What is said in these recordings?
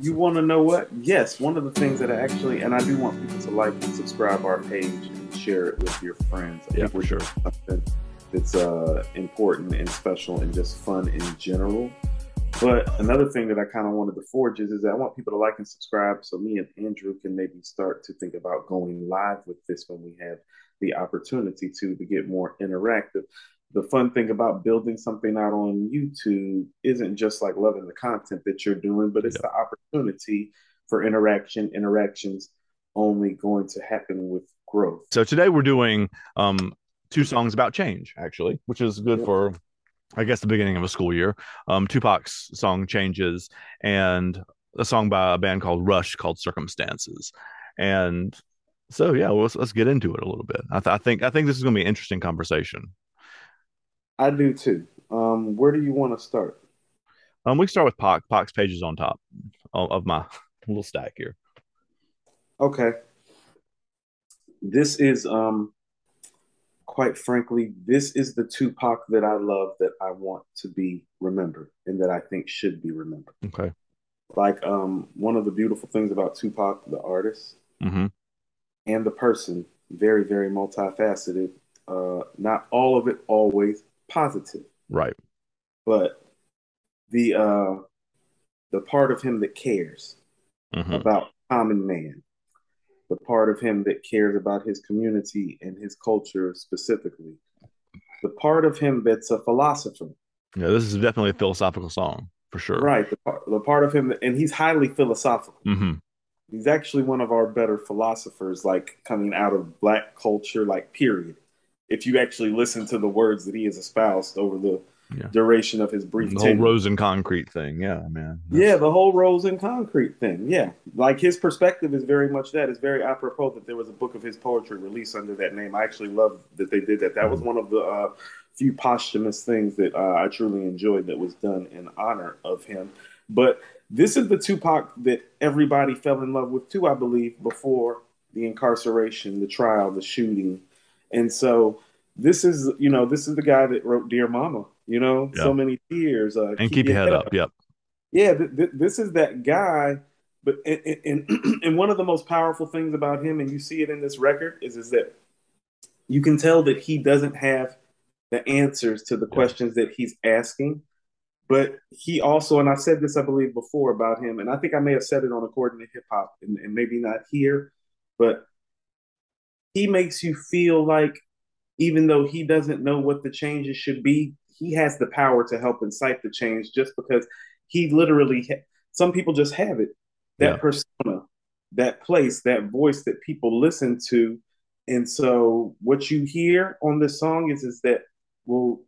you want to know what? Yes, one of the things that I actually, and I do want people to like and subscribe our page and share it with your friends. I yeah, for sure. Something that's uh, important and special and just fun in general. But another thing that I kind of wanted to forge is, is that I want people to like and subscribe so me and Andrew can maybe start to think about going live with this when we have the opportunity to to get more interactive. The fun thing about building something out on YouTube isn't just like loving the content that you're doing, but it's yeah. the opportunity for interaction. Interactions only going to happen with growth. So today we're doing um, two songs about change, actually, which is good yeah. for I guess the beginning of a school year. Um, Tupac's song changes, and a song by a band called Rush called Circumstances, and so yeah, well, let's let's get into it a little bit. I, th- I think I think this is going to be an interesting conversation. I do too. Um, where do you want to start? Um, we start with Pac. Pac's pages on top of my little stack here. Okay. This is um quite frankly, this is the Tupac that I love that I want to be remembered and that I think should be remembered. Okay. Like um, one of the beautiful things about Tupac, the artist mm-hmm. and the person, very, very multifaceted. Uh, not all of it always positive. Right. But the uh, the part of him that cares mm-hmm. about common man, the part of him that cares about his community and his culture specifically, the part of him that's a philosopher. Yeah, this is definitely a philosophical song for sure. Right, the part, the part of him, and he's highly philosophical. Mm-hmm. He's actually one of our better philosophers, like coming out of black culture, like period. If you actually listen to the words that he has espoused over the yeah. duration of his brief. The whole rose and concrete thing, yeah, man. That's... Yeah, the whole rose and concrete thing, yeah. Like his perspective is very much that. It's very apropos that there was a book of his poetry released under that name. I actually love that they did that. That was mm-hmm. one of the uh, few posthumous things that uh, I truly enjoyed that was done in honor of him. But this is the Tupac that everybody fell in love with too, I believe, before the incarceration, the trial, the shooting, and so this is you know this is the guy that wrote Dear Mama you know, yep. so many tears. Uh, and keep, keep your head, head up. up. Yep. Yeah, th- th- this is that guy. But and, and, and one of the most powerful things about him, and you see it in this record, is is that you can tell that he doesn't have the answers to the questions that he's asking. But he also, and I said this, I believe, before about him, and I think I may have said it on According to Hip Hop, and, and maybe not here, but he makes you feel like even though he doesn't know what the changes should be, he has the power to help incite the change just because he literally ha- some people just have it that yeah. persona that place that voice that people listen to and so what you hear on this song is is that well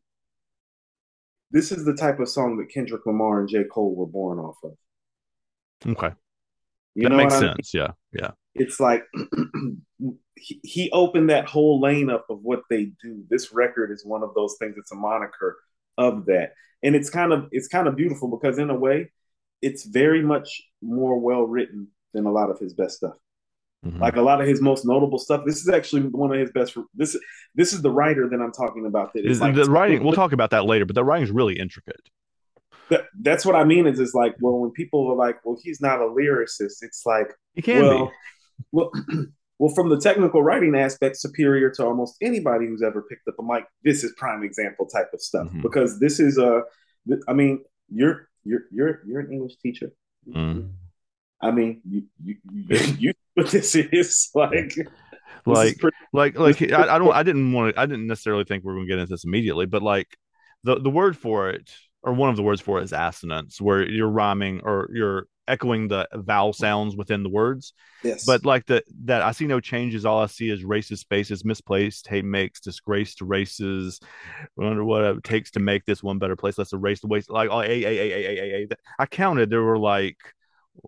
this is the type of song that Kendrick Lamar and J. Cole were born off of. Okay. You that makes sense. mean? Yeah. Yeah. It's like he, he opened that whole lane up of what they do. This record is one of those things. It's a moniker of that, and it's kind of it's kind of beautiful because in a way, it's very much more well written than a lot of his best stuff. Mm-hmm. Like a lot of his most notable stuff. This is actually one of his best. This this is the writer that I'm talking about. That is like, the writing. We'll talk about that later, but the writing is really intricate. That, that's what I mean. Is it's like well, when people are like, well, he's not a lyricist. It's like he can well, be. Well, well, from the technical writing aspect, superior to almost anybody who's ever picked up a mic. This is prime example type of stuff mm-hmm. because this is a. I mean, you're you're you're you're an English teacher. Mm. I mean, you you, you, what this is like. Like, pretty- like, like, I, I don't, I didn't want to, I didn't necessarily think we are going to get into this immediately, but like, the the word for it, or one of the words for it, is assonance, where you're rhyming or you're echoing the vowel sounds within the words. Yes. But like the that I see no changes. All I see is racist spaces, misplaced hate makes disgrace to races. I wonder what it takes to make this one better place. Let's erase the waste. Like oh, a, a, a, a, a, a. I counted there were like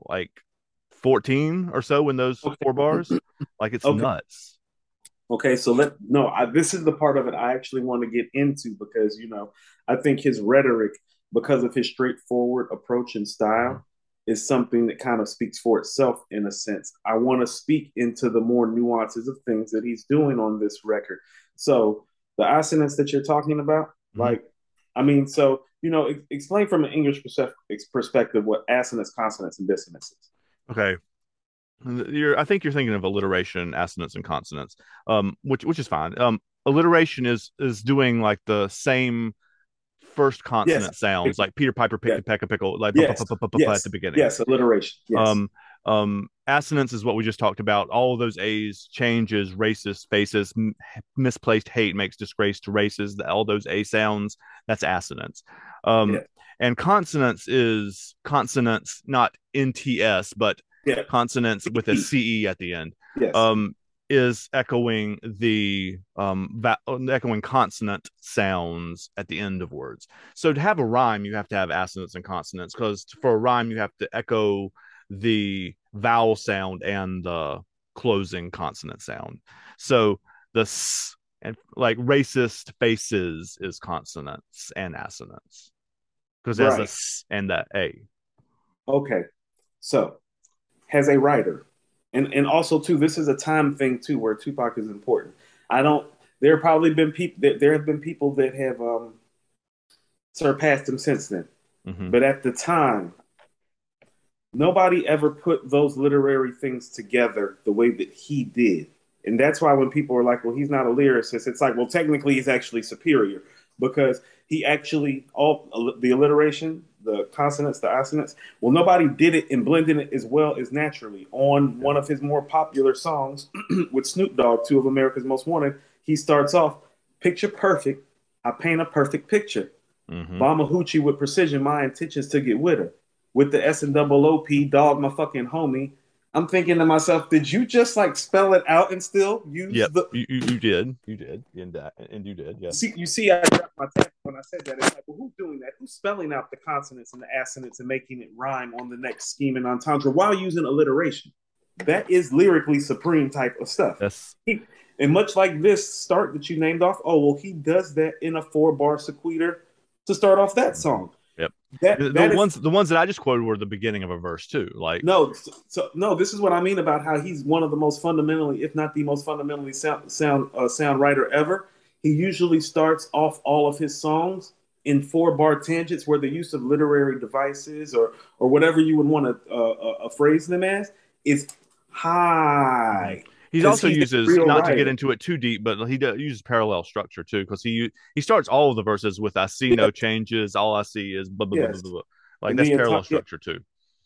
like 14 or so in those okay. four bars. Like it's okay. nuts. Okay, so let no, I, this is the part of it I actually want to get into because you know I think his rhetoric, because of his straightforward approach and style, is something that kind of speaks for itself in a sense. I want to speak into the more nuances of things that he's doing on this record. So the assonance that you're talking about, mm-hmm. like I mean, so you know, explain from an English perspective what assonance, consonants, and dissonance is. Okay, you're, I think you're thinking of alliteration, assonance, and consonants, um, which which is fine. Um, alliteration is is doing like the same first consonant yes. sounds, like Peter Piper picked a peck of pickle, like at the beginning. Yes, alliteration. Yes. Um, um, assonance is what we just talked about. All of those A's changes, racist faces, m- misplaced hate makes disgrace to races. All those A sounds, that's assonance. Um, yeah. And consonants is consonants, not NTS, but yeah. consonants with a CE at the end. Yes. Um, is echoing the um va- echoing consonant sounds at the end of words. So to have a rhyme, you have to have assonance and consonants because for a rhyme you have to echo the vowel sound and the closing consonant sound. So the s and like racist faces is consonants and assonance because there's right. a s and the a. Okay, so has a writer, and and also too, this is a time thing too, where Tupac is important. I don't. There have probably been people that there have been people that have um, surpassed him since then, mm-hmm. but at the time, nobody ever put those literary things together the way that he did. And that's why when people are like, well, he's not a lyricist, it's like, well, technically he's actually superior because he actually, all the alliteration, the consonants, the assonants, well, nobody did it and blended it as well as naturally. On one of his more popular songs with Snoop Dogg, two of America's Most Wanted, he starts off, picture perfect, I paint a perfect picture. Mm-hmm. Hoochie with precision, my intentions to get with her with the S and double O P, dog, my fucking homie. I'm thinking to myself, did you just like spell it out and still use yep, the? You, you did, you did, and that, and you did, yeah. See, you see, I dropped my tap when I said that. It's like, well, who's doing that? Who's spelling out the consonants and the assonants and making it rhyme on the next scheme and entendre while using alliteration? That is lyrically supreme type of stuff. Yes. and much like this start that you named off, oh well, he does that in a four bar sequitur to start off that song. That, the, the ones the ones that I just quoted were the beginning of a verse too. Like no, so, so, no, this is what I mean about how he's one of the most fundamentally, if not the most fundamentally sound sound uh, sound writer ever. He usually starts off all of his songs in four bar tangents where the use of literary devices or or whatever you would want to uh, uh, phrase them as is high. He also uses not writer. to get into it too deep, but he does, uses parallel structure too because he he starts all of the verses with "I see yeah. no changes, all I see is blah blah yes. blah, blah, blah. like and that's parallel structure too."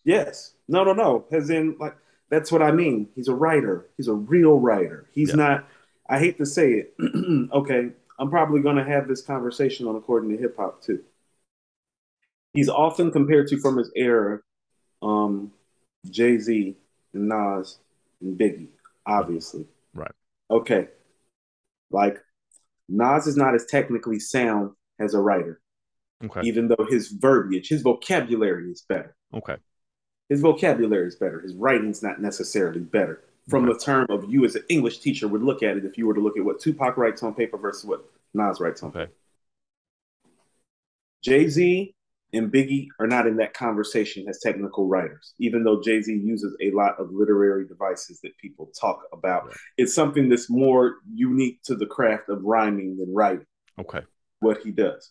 Yes, no, no, no. As in, like that's what I mean. He's a writer. He's a real writer. He's yeah. not. I hate to say it. okay, I'm probably going to have this conversation on according to hip hop too. He's often compared to from his era, um, Jay Z and Nas and Biggie obviously. Right. Okay. Like Nas is not as technically sound as a writer. Okay. Even though his verbiage, his vocabulary is better. Okay. His vocabulary is better. His writing's not necessarily better. From okay. the term of you as an English teacher would look at it if you were to look at what Tupac writes on paper versus what Nas writes on okay. paper. Jay Z and Biggie are not in that conversation as technical writers, even though Jay Z uses a lot of literary devices that people talk about. Right. It's something that's more unique to the craft of rhyming than writing. Okay. What he does.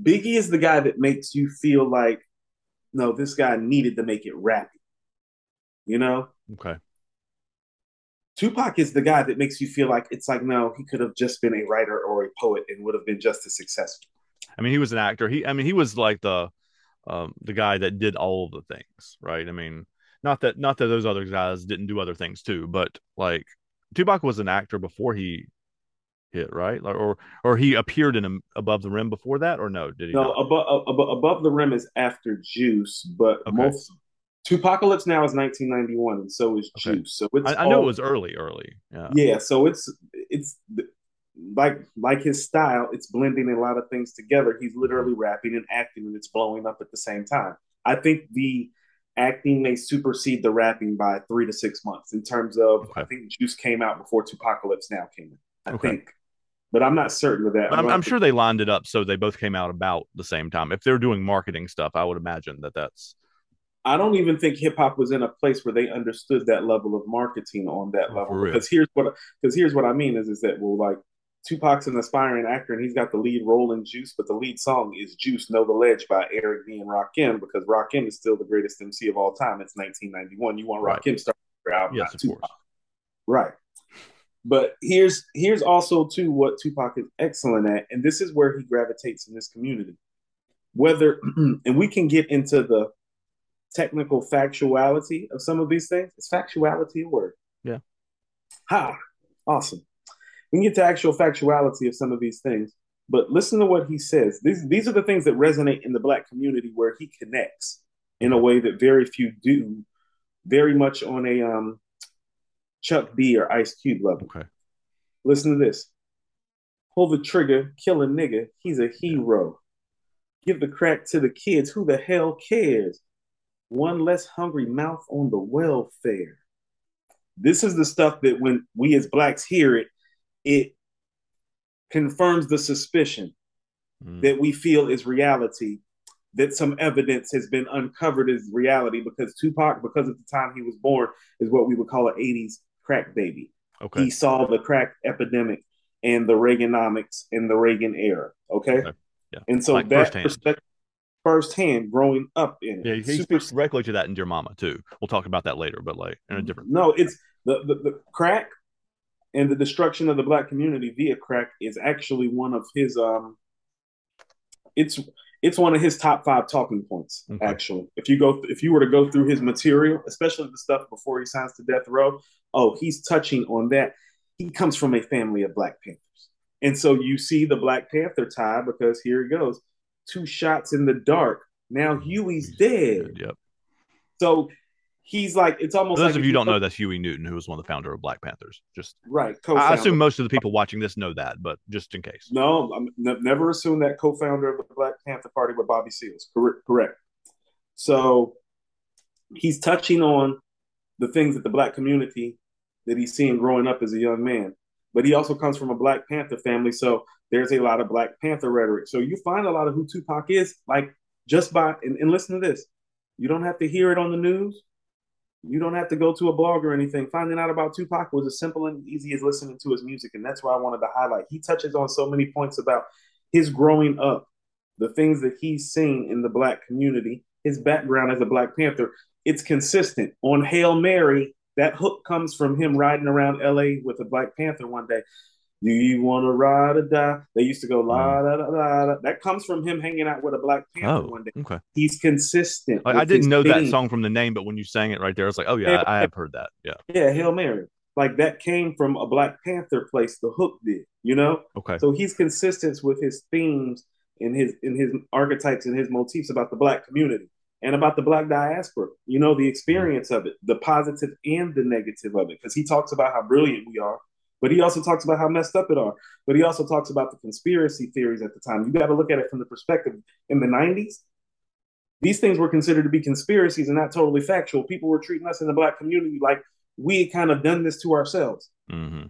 Biggie is the guy that makes you feel like, no, this guy needed to make it rappy. You know? Okay. Tupac is the guy that makes you feel like it's like, no, he could have just been a writer or a poet and would have been just as successful. I mean, he was an actor. He, I mean, he was like the um, the guy that did all of the things, right? I mean, not that not that those other guys didn't do other things too, but like Tupac was an actor before he hit, right? Like, or or he appeared in a, above the rim before that, or no? Did he? No, above, above above the rim is after Juice, but okay. most Tupacalypse now is 1991, and so is okay. Juice. So it's I, I know it was early, early. Yeah. Yeah. So it's it's like like his style, it's blending a lot of things together. He's literally rapping and acting, and it's blowing up at the same time. I think the acting may supersede the rapping by three to six months in terms of. Okay. I think Juice came out before Tupacalypse Now came in. I okay. think, but I'm not certain of that. I'm, I'm, I'm sure they lined it up so they both came out about the same time. If they're doing marketing stuff, I would imagine that that's. I don't even think hip hop was in a place where they understood that level of marketing on that oh, level. Because here's what because here's what I mean is is that well like Tupac's an aspiring actor and he's got the lead role in Juice, but the lead song is Juice Know the Ledge by Eric B. and Rakim because Rakim is still the greatest MC of all time. It's 1991. You want right. Rakim start your album, yes, of Tupac. Course. Right. But here's here's also too what Tupac is excellent at, and this is where he gravitates in this community. Whether and we can get into the technical factuality of some of these things. Is factuality a word? Yeah. Ha! Awesome. We can get to actual factuality of some of these things, but listen to what he says. These these are the things that resonate in the black community where he connects in a way that very few do, very much on a um, Chuck D or Ice Cube level. Okay. Listen to this. Pull the trigger, kill a nigga. He's a hero. Give the crack to the kids. Who the hell cares? One less hungry mouth on the welfare. This is the stuff that when we as blacks hear it, it confirms the suspicion mm. that we feel is reality, that some evidence has been uncovered as reality because Tupac, because of the time he was born, is what we would call an 80s crack baby. Okay. He saw the crack epidemic and the Reaganomics and the Reagan era. Okay. okay. Yeah. And so like that firsthand. perspective firsthand growing up in it. Yeah, he Super... speaks directly to that in Dear Mama too. We'll talk about that later, but like in a different No, it's the, the, the crack and the destruction of the black community via crack is actually one of his um it's it's one of his top five talking points okay. actually. If you go if you were to go through his material especially the stuff before he signs to death row oh he's touching on that. He comes from a family of black panthers. And so you see the black panther tie because here it goes. Two shots in the dark. Now huey's dead yep. So he's like it's almost. For those like of you don't know, that's Huey Newton, who was one of the founder of Black Panthers. Just right. Co-founder. I assume most of the people watching this know that, but just in case. No, I'm n- never assume that co-founder of the Black Panther Party with Bobby Seals. Correct. Correct. So he's touching on the things that the black community that he's seen growing up as a young man. But he also comes from a Black Panther family, so there's a lot of Black Panther rhetoric. So you find a lot of who Tupac is, like just by and, and listen to this. You don't have to hear it on the news. You don't have to go to a blog or anything. Finding out about Tupac was as simple and easy as listening to his music. And that's why I wanted to highlight. He touches on so many points about his growing up, the things that he's seen in the black community, his background as a Black Panther. It's consistent. On Hail Mary, that hook comes from him riding around LA with a Black Panther one day. Do you want to ride or die? They used to go la mm. da da da. That comes from him hanging out with a Black Panther oh, one day. Okay, he's consistent. Like, I didn't know theme. that song from the name, but when you sang it right there, I was like, oh yeah, I, I have heard that. Yeah, yeah, Hail Mary. Like that came from a Black Panther place. The hook did, you know. Okay. So he's consistent with his themes in his in his archetypes and his motifs about the Black community and about the Black diaspora. You know, the experience of it, the positive and the negative of it, because he talks about how brilliant we are but he also talks about how messed up it are. But he also talks about the conspiracy theories at the time. You got to look at it from the perspective in the 90s. These things were considered to be conspiracies and not totally factual. People were treating us in the black community like we had kind of done this to ourselves. Mm-hmm.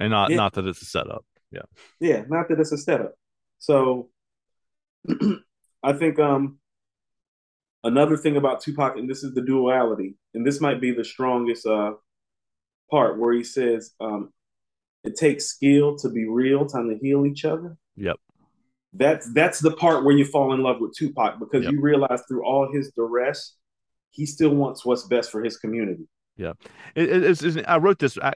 And not yeah. not that it's a setup. Yeah. Yeah, not that it's a setup. So I think um another thing about Tupac, and this is the duality, and this might be the strongest uh part where he says um, it takes skill to be real, time to heal each other. Yep. That's that's the part where you fall in love with Tupac because yep. you realize through all his duress, he still wants what's best for his community. Yeah, it, it's, it's, I wrote this. I,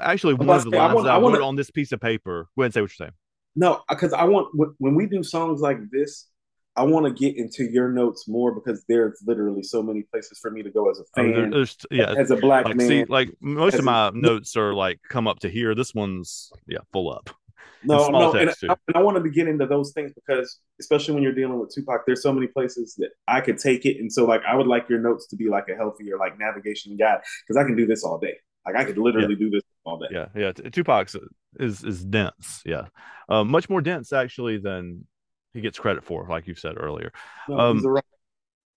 actually, one of the lines I, want, I, I wrote wanna, on this piece of paper. Go ahead and say what you're saying. No, because I want when we do songs like this, I want to get into your notes more because there's literally so many places for me to go as a fan. Oh, yeah, as a black like, man. See, like most of my a, notes are like come up to here. This one's yeah, full up. No, no, and I, and I wanted to get into those things because, especially when you're dealing with Tupac, there's so many places that I could take it, and so like I would like your notes to be like a healthier like navigation guide because I can do this all day. Like I could literally yeah. do this all day. Yeah, yeah. Tupac's is is dense. Yeah, uh, much more dense actually than he gets credit for, like you said earlier. No, um,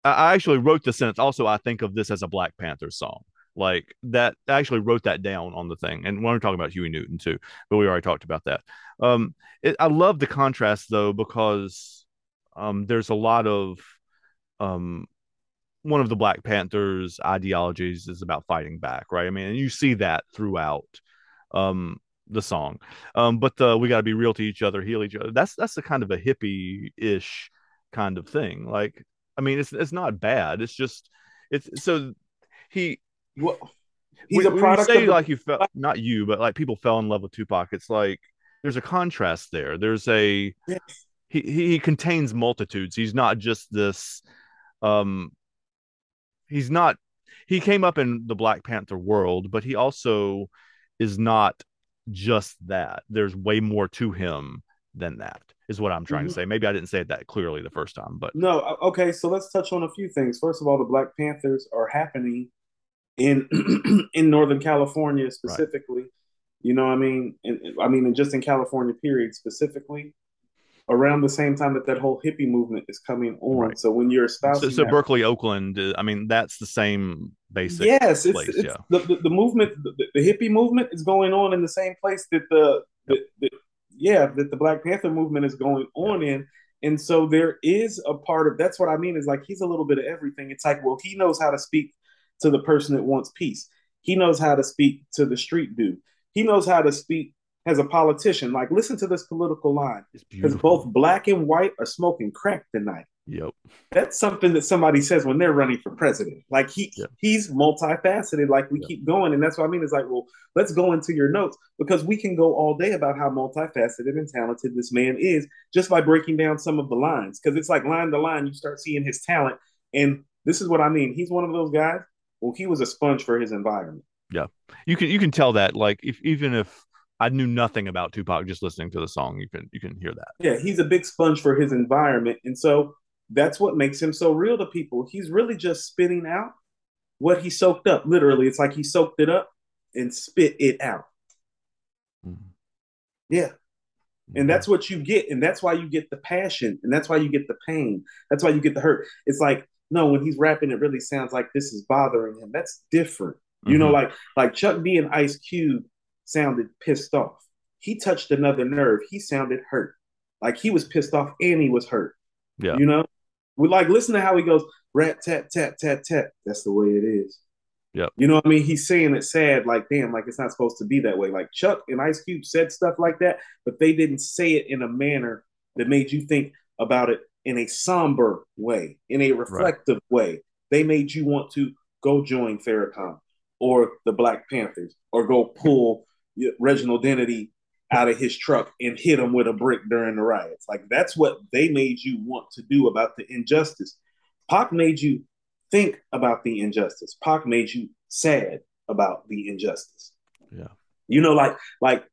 I actually wrote the sentence. Also, I think of this as a Black Panther song. Like that, I actually wrote that down on the thing. And when we're talking about Huey Newton too, but we already talked about that. Um, it, I love the contrast though because um, there's a lot of um, one of the Black Panthers ideologies is about fighting back, right? I mean, and you see that throughout. Um, the song. Um, but the we got to be real to each other, heal each other. That's that's the kind of a hippie ish kind of thing. Like, I mean, it's it's not bad. It's just it's so he. Well, he's when, a product. Say like you felt not you, but like people fell in love with Tupac. It's like there's a contrast there. There's a yes. he he contains multitudes. He's not just this. Um, he's not. He came up in the Black Panther world, but he also is not just that. There's way more to him than that. Is what I'm trying mm-hmm. to say. Maybe I didn't say it that clearly the first time, but no. Okay, so let's touch on a few things. First of all, the Black Panthers are happening in in Northern California specifically. Right. You know, I mean, I mean, and just in California, period, specifically, around the same time that that whole hippie movement is coming on. Right. So when you're espousing, so, so Berkeley, Oakland, uh, I mean, that's the same basic. Yes, it's, place, it's yeah. the, the, the movement, the, the, hippie movement is going on in the same place that the, the, the yeah, that the Black Panther movement is going on yep. in. And so there is a part of that's what I mean is like he's a little bit of everything. It's like, well, he knows how to speak to the person that wants peace. He knows how to speak to the street dude. He knows how to speak as a politician. Like, listen to this political line. Because both black and white are smoking crack tonight. Yep. That's something that somebody says when they're running for president. Like he yep. he's multifaceted, like we yep. keep going. And that's what I mean. It's like, well, let's go into your notes because we can go all day about how multifaceted and talented this man is just by breaking down some of the lines. Because it's like line to line, you start seeing his talent. And this is what I mean. He's one of those guys. Well, he was a sponge for his environment. Yeah. You can you can tell that, like if even if I knew nothing about Tupac just listening to the song, you can you can hear that. Yeah, he's a big sponge for his environment. And so that's what makes him so real to people. He's really just spitting out what he soaked up. Literally, it's like he soaked it up and spit it out. Mm-hmm. Yeah. And that's what you get. And that's why you get the passion. And that's why you get the pain. That's why you get the hurt. It's like, no, when he's rapping, it really sounds like this is bothering him. That's different. Mm-hmm. You know, mm-hmm. like like Chuck D and Ice Cube sounded pissed off. He touched another nerve. He sounded hurt. Like he was pissed off and he was hurt. Yeah. You know? We like listen to how he goes, rat tat tat tat tat. That's the way it is. Yeah. You know what I mean? He's saying it sad, like, damn, like it's not supposed to be that way. Like Chuck and Ice Cube said stuff like that, but they didn't say it in a manner that made you think about it in a somber way, in a reflective right. way. They made you want to go join Farrakhan or the Black Panthers or go pull Reginald Denny out of his truck and hit him with a brick during the riots. Like that's what they made you want to do about the injustice. Pac made you think about the injustice. Pac made you sad about the injustice. Yeah. You know, like like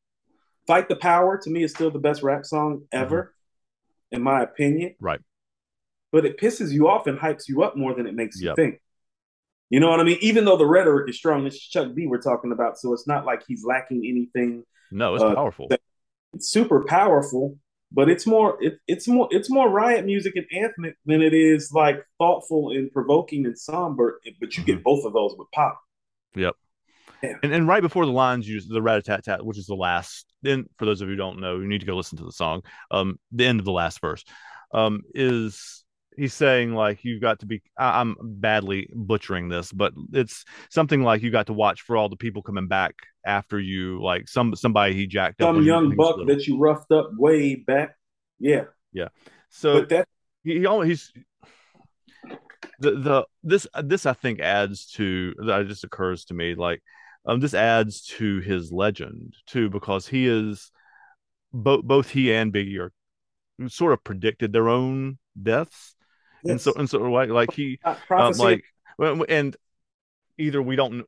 Fight the Power to me is still the best rap song ever, mm-hmm. in my opinion. Right. But it pisses you off and hypes you up more than it makes yep. you think. You know what I mean? Even though the rhetoric is strong, it's Chuck D we're talking about, so it's not like he's lacking anything. No, it's uh, powerful. It's super powerful, but it's more it, it's more it's more riot music and anthem than it is like thoughtful and provoking and somber. But you mm-hmm. get both of those with Pac. Yep. Yeah. And, and right before the lines use the rat a tat tat, which is the last. Then, for those of you who don't know, you need to go listen to the song. Um, the end of the last verse, um, is he's saying like you've got to be i'm badly butchering this but it's something like you got to watch for all the people coming back after you like some somebody he jacked up. some up young buck that you roughed up way back. Yeah. Yeah. So but that he, he always he's the the this this i think adds to that just occurs to me like um this adds to his legend too because he is both both he and biggie are sort of predicted their own deaths yes. and so and so like like he um, like and either we don't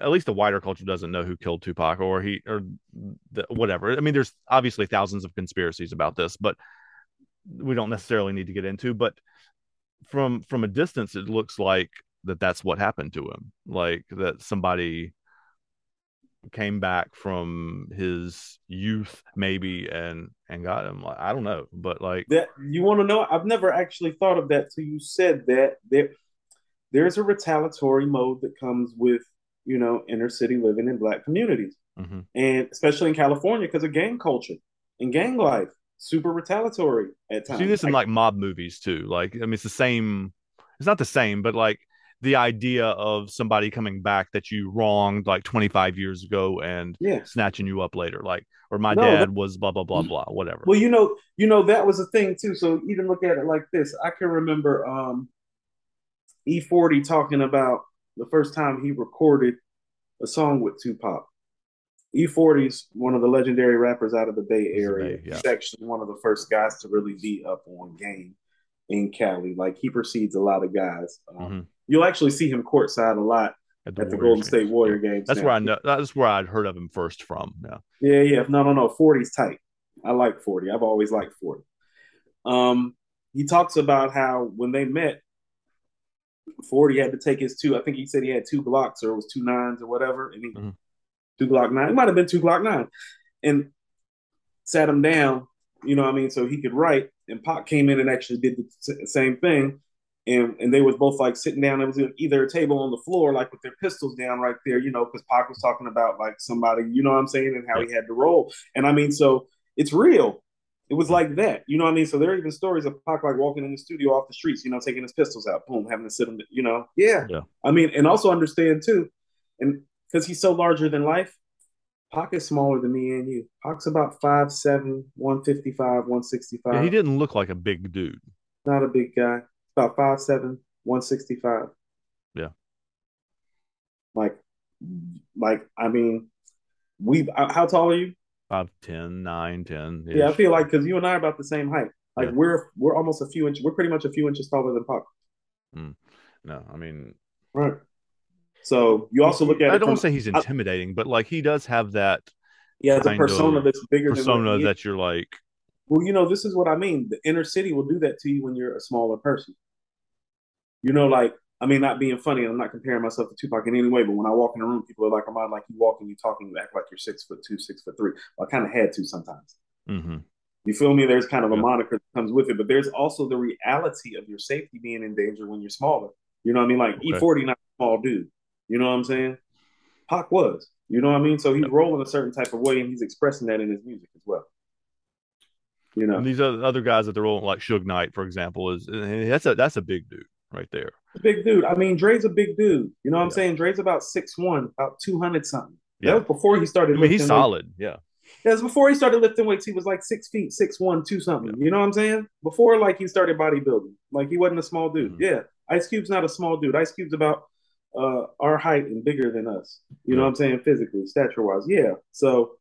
at least the wider culture doesn't know who killed Tupac or he or the, whatever. I mean, there's obviously thousands of conspiracies about this, but we don't necessarily need to get into. But from from a distance, it looks like that that's what happened to him, like that somebody came back from his youth maybe and and got him like i don't know but like that you want to know i've never actually thought of that till you said that. There there's a retaliatory mode that comes with you know inner city living in black communities. Mm-hmm. and especially in california because of gang culture and gang life super retaliatory at times see this in like mob movies too like i mean it's the same it's not the same but like the idea of somebody coming back that you wronged like 25 years ago and Yeah. snatching you up later like or my No, dad that- was blah blah blah blah whatever Well, you know, you know that was a thing too. So even look at it like this. I can remember um, E40 talking about the first time he recorded a song with Tupac. E40's one of the legendary rappers out of the Bay Area. Yeah. He's actually one of the first guys to really be up on game in Cali. Like he precedes a lot of guys. Um, Mhm. You'll actually see him courtside a lot at at the Golden games. State Warrior Yeah. games. that's now. where i know that's where i'd heard of him first from yeah Yeah, yeah. No, no, no. 40's tight. I like 40. I've always liked 40. Um, he talks about how when they met, 40 had to take his two. I think he said he had two blocks or it was two nines or whatever. And he Mhm. two Glock nine. It might have been two Glock nine. And sat him down, you know what I mean, so he could write. And Pac came in and actually did the same thing. And and they was both like sitting down. It was either a table on the floor, like with their pistols down right there, you know, because Pac was talking about like somebody, you know what I'm saying, and how he had to roll. And I mean, so it's real. It was like that, you know what I mean. So there are even stories of Pac like walking in the studio off the streets, you know, taking his pistols out, boom, having to sit him, you know, yeah. Yeah. I mean, and also understand too, and because he's so larger than life, Pac is smaller than me and you. Pac's about 5'7", 155, 165. yeah he didn't look like a big dude Not a big guy. About 5'7", 165. Yeah. Like, like I mean, we. uh, How tall are you? Five, 10, 9, 10. Yeah, I feel like because you and I are about the same height. Like Yeah. we're we're almost a few inches. We're pretty much a few inches taller than Pac. no, I mean, Right. So you also look at I don't from, want to say he's intimidating, but like he does have that Yeah, a persona that's bigger than persona what he is. that you're like, Well, you know, this is what I mean. The inner city will do that to you when you're a smaller person. You know, like I mean, not being funny. I'm not comparing myself to Tupac in any way, but when I walk in a room, people are like, "Am "I'm like you walking, you talking, you act like you're six foot two, six foot three. Well, I kind of had to sometimes. mhm. You feel me? There's kind of a Yeah. moniker that comes with it, but there's also the reality of your safety being in danger when you're smaller. You know what I mean? Like Okay. E40, not a small dude. You know what I'm saying? Pac was. You know what I mean? So he's rolling a certain type of way, and he's expressing that in his music as well. You know, And these other other guys that they're rolling, like Suge Knight, for example, is that's a that's a big dude right there. big dude. I mean, Dre's a big dude. You know what I'm saying? Dre's about six one, about two hundred something. Yeah. That was before he started. I mean, he's solid. Yeah, Weights. Yeah, was before he started lifting weights. He was like six feet, six one, two something. You know what I'm saying? Before like he started bodybuilding, like he wasn't a small dude. Mhm. Yeah, Ice Cube's not a small dude. Ice Cube's about uh, our height and bigger than us. You know what I'm saying? Physically, stature wise. Yeah. So,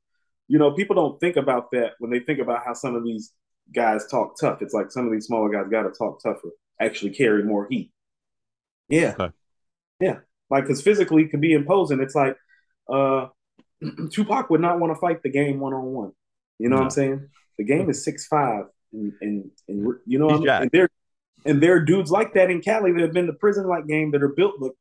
you know, people don't think about that when they think about how some of these guys talk tough. It's like some of these smaller guys got to talk tougher, actually carry more heat. Yeah. Okay. Yeah. Like, because physically it can be imposing. It's like, uh, Tupac would not want to fight the game one on one. You know what I'm saying? The game is six five, and, and and you know, what I mean? and there and there are dudes like that in Cali that have been to prison like game that are built look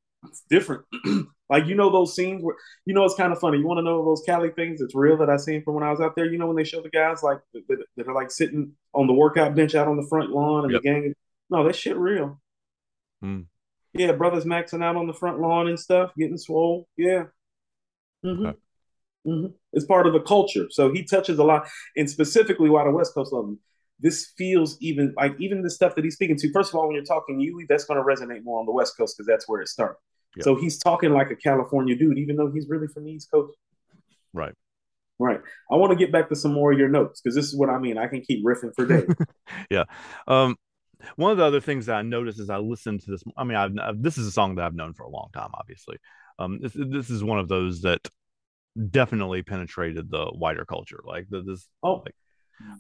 different. like you know those scenes where you know it's kind of funny. You want to know those Cali things that's real that I seen from when I was out there. You know when they show the guys like that, that- that are like sitting on the workout bench out on the front lawn and Yep. the gang. No, that shit real. Mm. Yeah, brothers maxing out on the front lawn and stuff, getting swole. Yeah. hmm Okay. hmm It's part of the culture. So he touches a lot, and specifically why the West Coast love him. This feels even like even the stuff that he's speaking to. First of all, when you're talking Huey, that's going to resonate more on the West Coast because that's where it started. Yeah. So he's talking like a California dude, even though he's really from the East Coast. right. Right. I want to get back to some more of your notes because this is what I mean. I can keep riffing for days. Yeah. Um, one of the other things that I noticed as I listened to this, I mean, I've, I've this is a song that I've known for a long time, obviously. Um, this this is one of those that definitely penetrated the wider culture. Like the, this, Oh, like,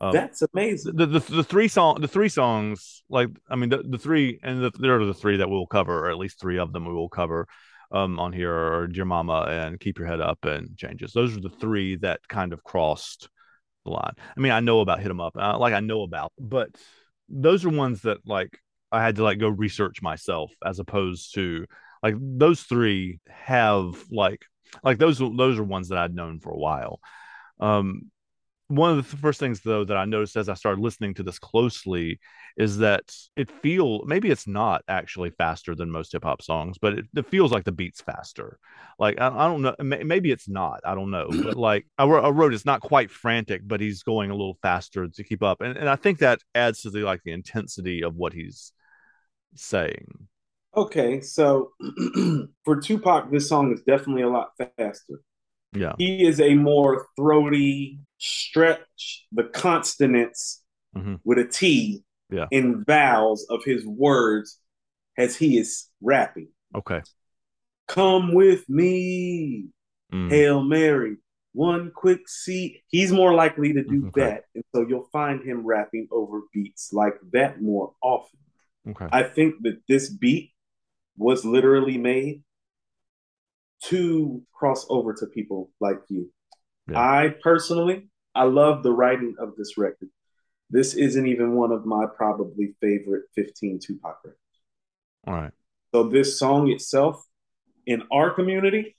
um, that's amazing. the, the the three song the three songs like I mean the, the three and the, there are the three that we'll cover or at least three of them we will cover um on here are Dear Mama and Keep Your Head Up and Changes. Those are the three that kind of crossed the line. I mean I know about Hit 'em Up uh, like I know about but those are ones that like I had to like go research myself as opposed to like those three have like like those those are ones that I'd known for a while. Um one of the first things though that I noticed as I started listening to this closely is that it feel maybe it's not actually faster than most hip hop songs, but it, it feels like the beats faster. Like I, I don't know, maybe it's not. I don't know, but like I, wrote- I wrote, it's not quite frantic, but he's going a little faster to keep up, and and I think that adds to the like the intensity of what he's saying. Okay, so for Tupac, this song is definitely a lot faster. Yeah. He is a more throaty stretch the consonants Mhm. with a T Yeah. in vowels of his words as he is rapping. Okay. Come with me, Mm. Hail Mary, one quick seat. He's more likely to do Okay. that. And so you'll find him rapping over beats like that more often. Okay. I think that this beat was literally made to cross over to people like you. Yeah. I personally, I love the writing of this record. This isn't even one of my probably favorite 15 Tupac records. All right. So this song itself in our community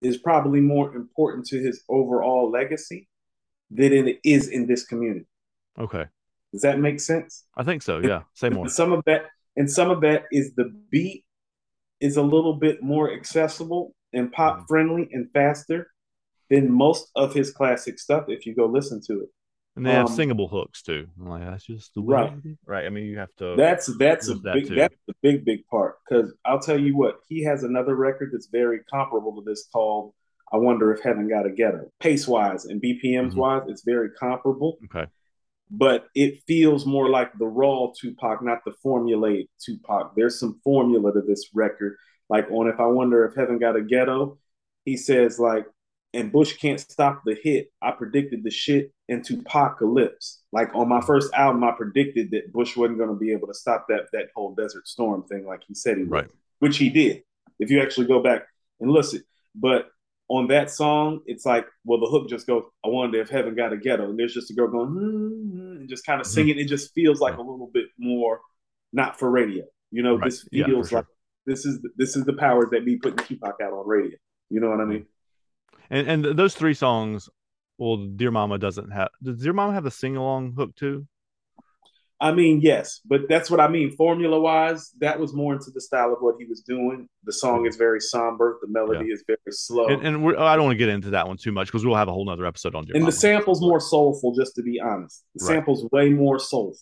is probably more important to his overall legacy than it is in this community. Okay. Does that make sense? I think so. Yeah. Say more. Some of that and some of that is the beat is a little bit more accessible and pop Mhm. friendly and faster than most of his classic stuff if you go listen to it. And they have Um, singable hooks too. I'm like that's just the way Right. Right. I mean, you have to. That's that's a that big that's the big big part because I'll tell you what he has another record that's very comparable to this called I wonder if heaven got a ghetto pace wise and BPMs Mhm. wise it's very comparable Okay. but it feels more like the raw Tupac not the formulaic Tupac there's some formula to this record like on if I wonder if heaven got a ghetto he says like and Bush can't stop the hit I predicted the shit into apocalypse like on my first album I predicted that Bush wasn't going to be able to stop that that whole desert storm thing like he said he would Right. which he did if you actually go back and listen but on that song it's like well the hook just goes I wonder if heaven got a ghetto and there's just a girl going hmm, and just kind of Mhm. singing it just feels like a little bit more not for radio you know Right. this Yeah, feels sure. like this is this is the powers that be putting Tupac out on radio you know what I mean And and those three songs. Well, Dear Mama doesn't have. Does Dear Mama have a sing along hook too? I mean, yes, but that's what I mean. Formula wise, that was more into the style of what he was doing. The song is very somber. The melody is very slow, And, and we're, I don't want to get into that one too much because we'll have a whole nother episode on Dear and Mama. the sample's more soulful. Just to be honest, the Right. sample's way more soulful.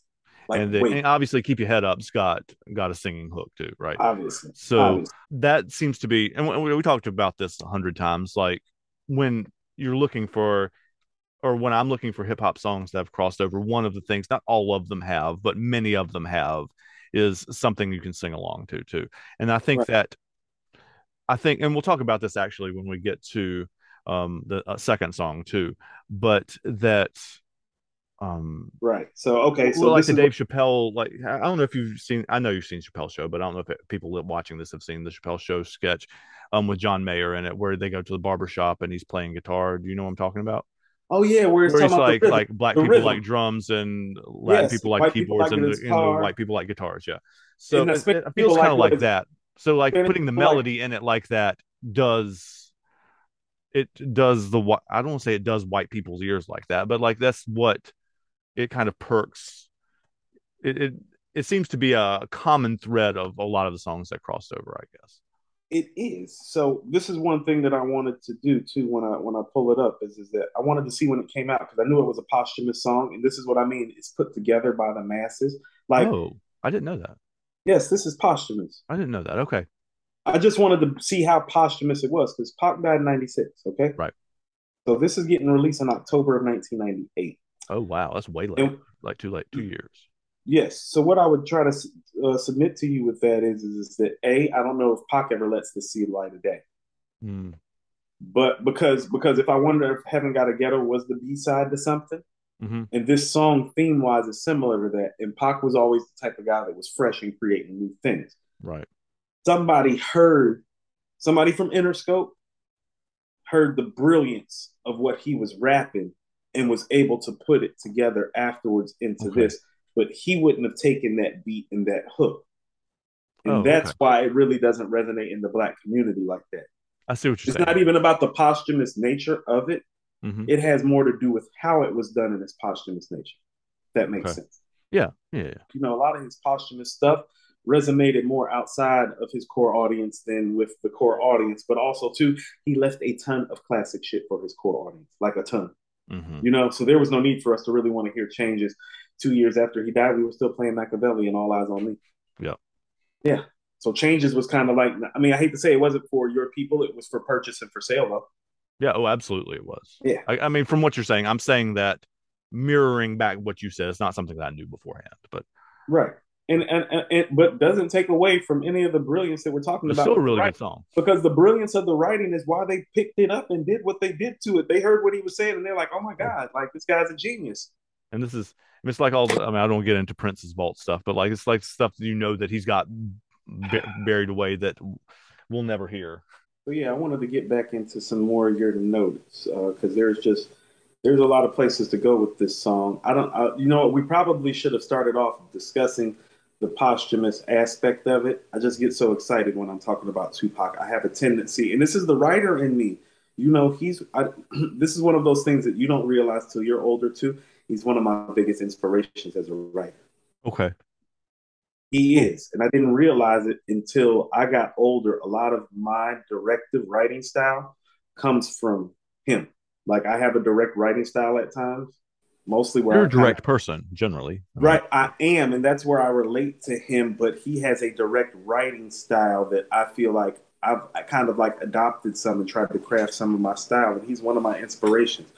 Like, and, the, wait, and obviously, keep your head up. Scott got got a singing hook too, right? obviously, So obviously. that seems to be, and we, we talked about this a hundred times. Like when you're looking for, or when I'm looking for hip hop songs that have crossed over, one of the things, not all of them have, but many of them have, is something you can sing along to too. And I think Right. that, I think, and we'll talk about this actually when we get to um, the uh, second song too, but that. Um, right. So okay, so like the Dave Chappelle, like I don't know if you've seen. I know you've seen Chappelle show, but I don't know if it, people watching this have seen the Chappelle show sketch, um, with John Mayer in it, where they go to the barber shop and he's playing guitar. Do you know what I'm talking about? Oh yeah, where it's Where about like like black the people rhythm. like drums and Latin Yes, people like white people keyboards like and, and white people like guitars. Yeah, so it, it feels kind of like that. So like putting the people like- melody in it like that does it does the I don't want to say it does white people's ears like that, but like that's what it kind of perks. It it, it seems to be a common thread of a lot of the songs that crossed over, I guess. It is. So this is one thing that I wanted to do too when I when I pull it up is is that I wanted to see when it came out because I knew it was a posthumous song, and this is what I mean. It's put together by the masses. Like, oh, I didn't know that. yes, this is posthumous. I didn't know that. Okay, I just wanted to see how posthumous it was because Pac died in '96. Okay, Right. So this is getting released in October of 1998. oh wow, that's way late. And- like too late, two years. Yes. So what I would try to uh, submit to you with that is, is is that a I don't know if Pac ever lets this see the light of day. Hmm. but because because if I wonder if Heaven Got a Ghetto was the B side to something, Mhm. and this song theme wise is similar to that, and Pac was always the type of guy that was fresh and creating new things. Right. Somebody heard, somebody from Interscope heard the brilliance of what he was rapping and was able to put it together afterwards into Okay. this, but he wouldn't have taken that beat and that hook. And Oh, that's okay. why it really doesn't resonate in the black community like that. I see what you're It's saying. It's not even about the posthumous nature of it. Mhm. It has more to do with how it was done in its posthumous nature. If that makes Okay. sense. Yeah, yeah, yeah. You know, a lot of his posthumous stuff resonated more outside of his core audience than with the core audience, but also too, he left a ton of classic shit for his core audience, like a ton. Mhm. You know, so there was no need for us to really want to hear changes. Two years after he died, we were still playing Machiavelli and All Eyes on Me. Yeah. Yeah. So changes was kind of like I mean I hate to say it wasn't for your people, it was for purchase and for sale though. Yeah, oh, absolutely, it was. Yeah, I, I mean, from what you're saying, I'm saying that mirroring back what you said, it's not something that I knew beforehand, but right. And, and, and, and but doesn't take away from any of the brilliance that we're talking it's about. still a really good song. Because the brilliance of the writing is why they picked it up and did what they did to it. They heard what he was saying and they're like, "Oh my god, like this guy's a genius." And this is it's like all the, I mean, I don't get into Prince's vault stuff, but like it's like stuff that you know that he's got buried away that we'll never hear. But yeah, I wanted to get back into some more of your notes because uh, there's just there's a lot of places to go with this song. I don't, I, you know, we probably should have started off discussing the posthumous aspect of it. I just get so excited when I'm talking about Tupac. I have a tendency, and this is the writer in me. You know, he's I, this is one of those things that you don't realize till you're older too. He's one of my biggest inspirations as a writer. Okay. He is. And I didn't realize it until I got older. A lot of my directive writing style comes from him. Like I have a direct writing style at times, mostly where you're I a direct person generally. Right, I am, and that's where I relate to him. But he has a direct writing style that I feel like I've I kind of like adopted some and tried to craft some of my style. And he's one of my inspirations.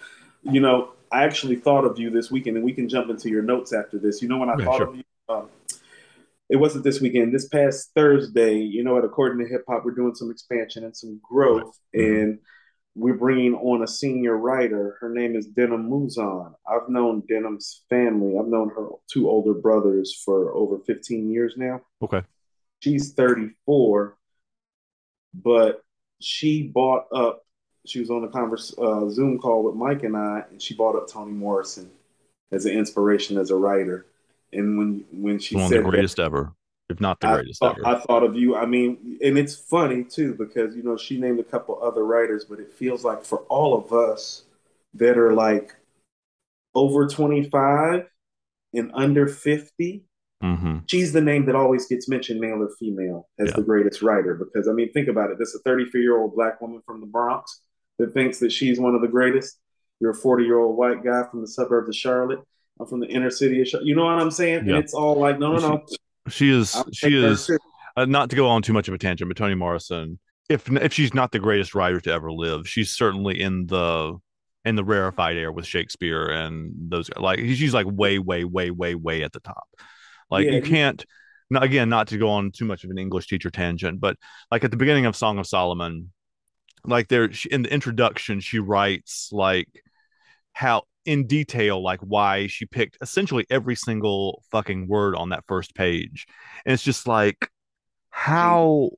You know, I actually thought of you this weekend, and we can jump into your notes after this. You know, when I yeah, thought sure. of you, um, it wasn't this weekend. This past Thursday, you know, at According to Hip Hop, we're doing some expansion and some growth, mm-hmm. and we're bringing on a senior writer. Her name is Denim Muzan. I've known Denim's family. I've known her two older brothers for over 15 years now. Okay. She's 34, but she bought up. She was on a converse, uh, Zoom call with Mike and I, and she brought up Toni Morrison as an inspiration as a writer. And when when she one said the greatest that, ever, if not the I greatest thought, ever, I thought of you. I mean, and it's funny too because you know she named a couple other writers, but it feels like for all of us that are like over twenty five and under 50 mm-hmm. she's the name that always gets mentioned, male or female, as Yeah. the greatest writer. Because I mean, think about it. This is a 33 year old black woman from the Bronx that thinks that she's one of the greatest. You're a 40 year old white guy from the suburbs of Charlotte. I'm from the inner city of Charlotte. You know what I'm saying? Yeah. And it's all like, no, no, no. she is she is uh, not to go on too much of a tangent, but Toni Morrison, if if she's not the greatest writer to ever live, she's certainly in the in the rarefied air with Shakespeare and those like she's like way way way way way at the top. Like Yeah, you can't again not to go on too much of an English teacher tangent, but like at the beginning of Song of Solomon, like there in the introduction she writes like how in detail like why she picked essentially every single fucking word on that first page. And it's just like how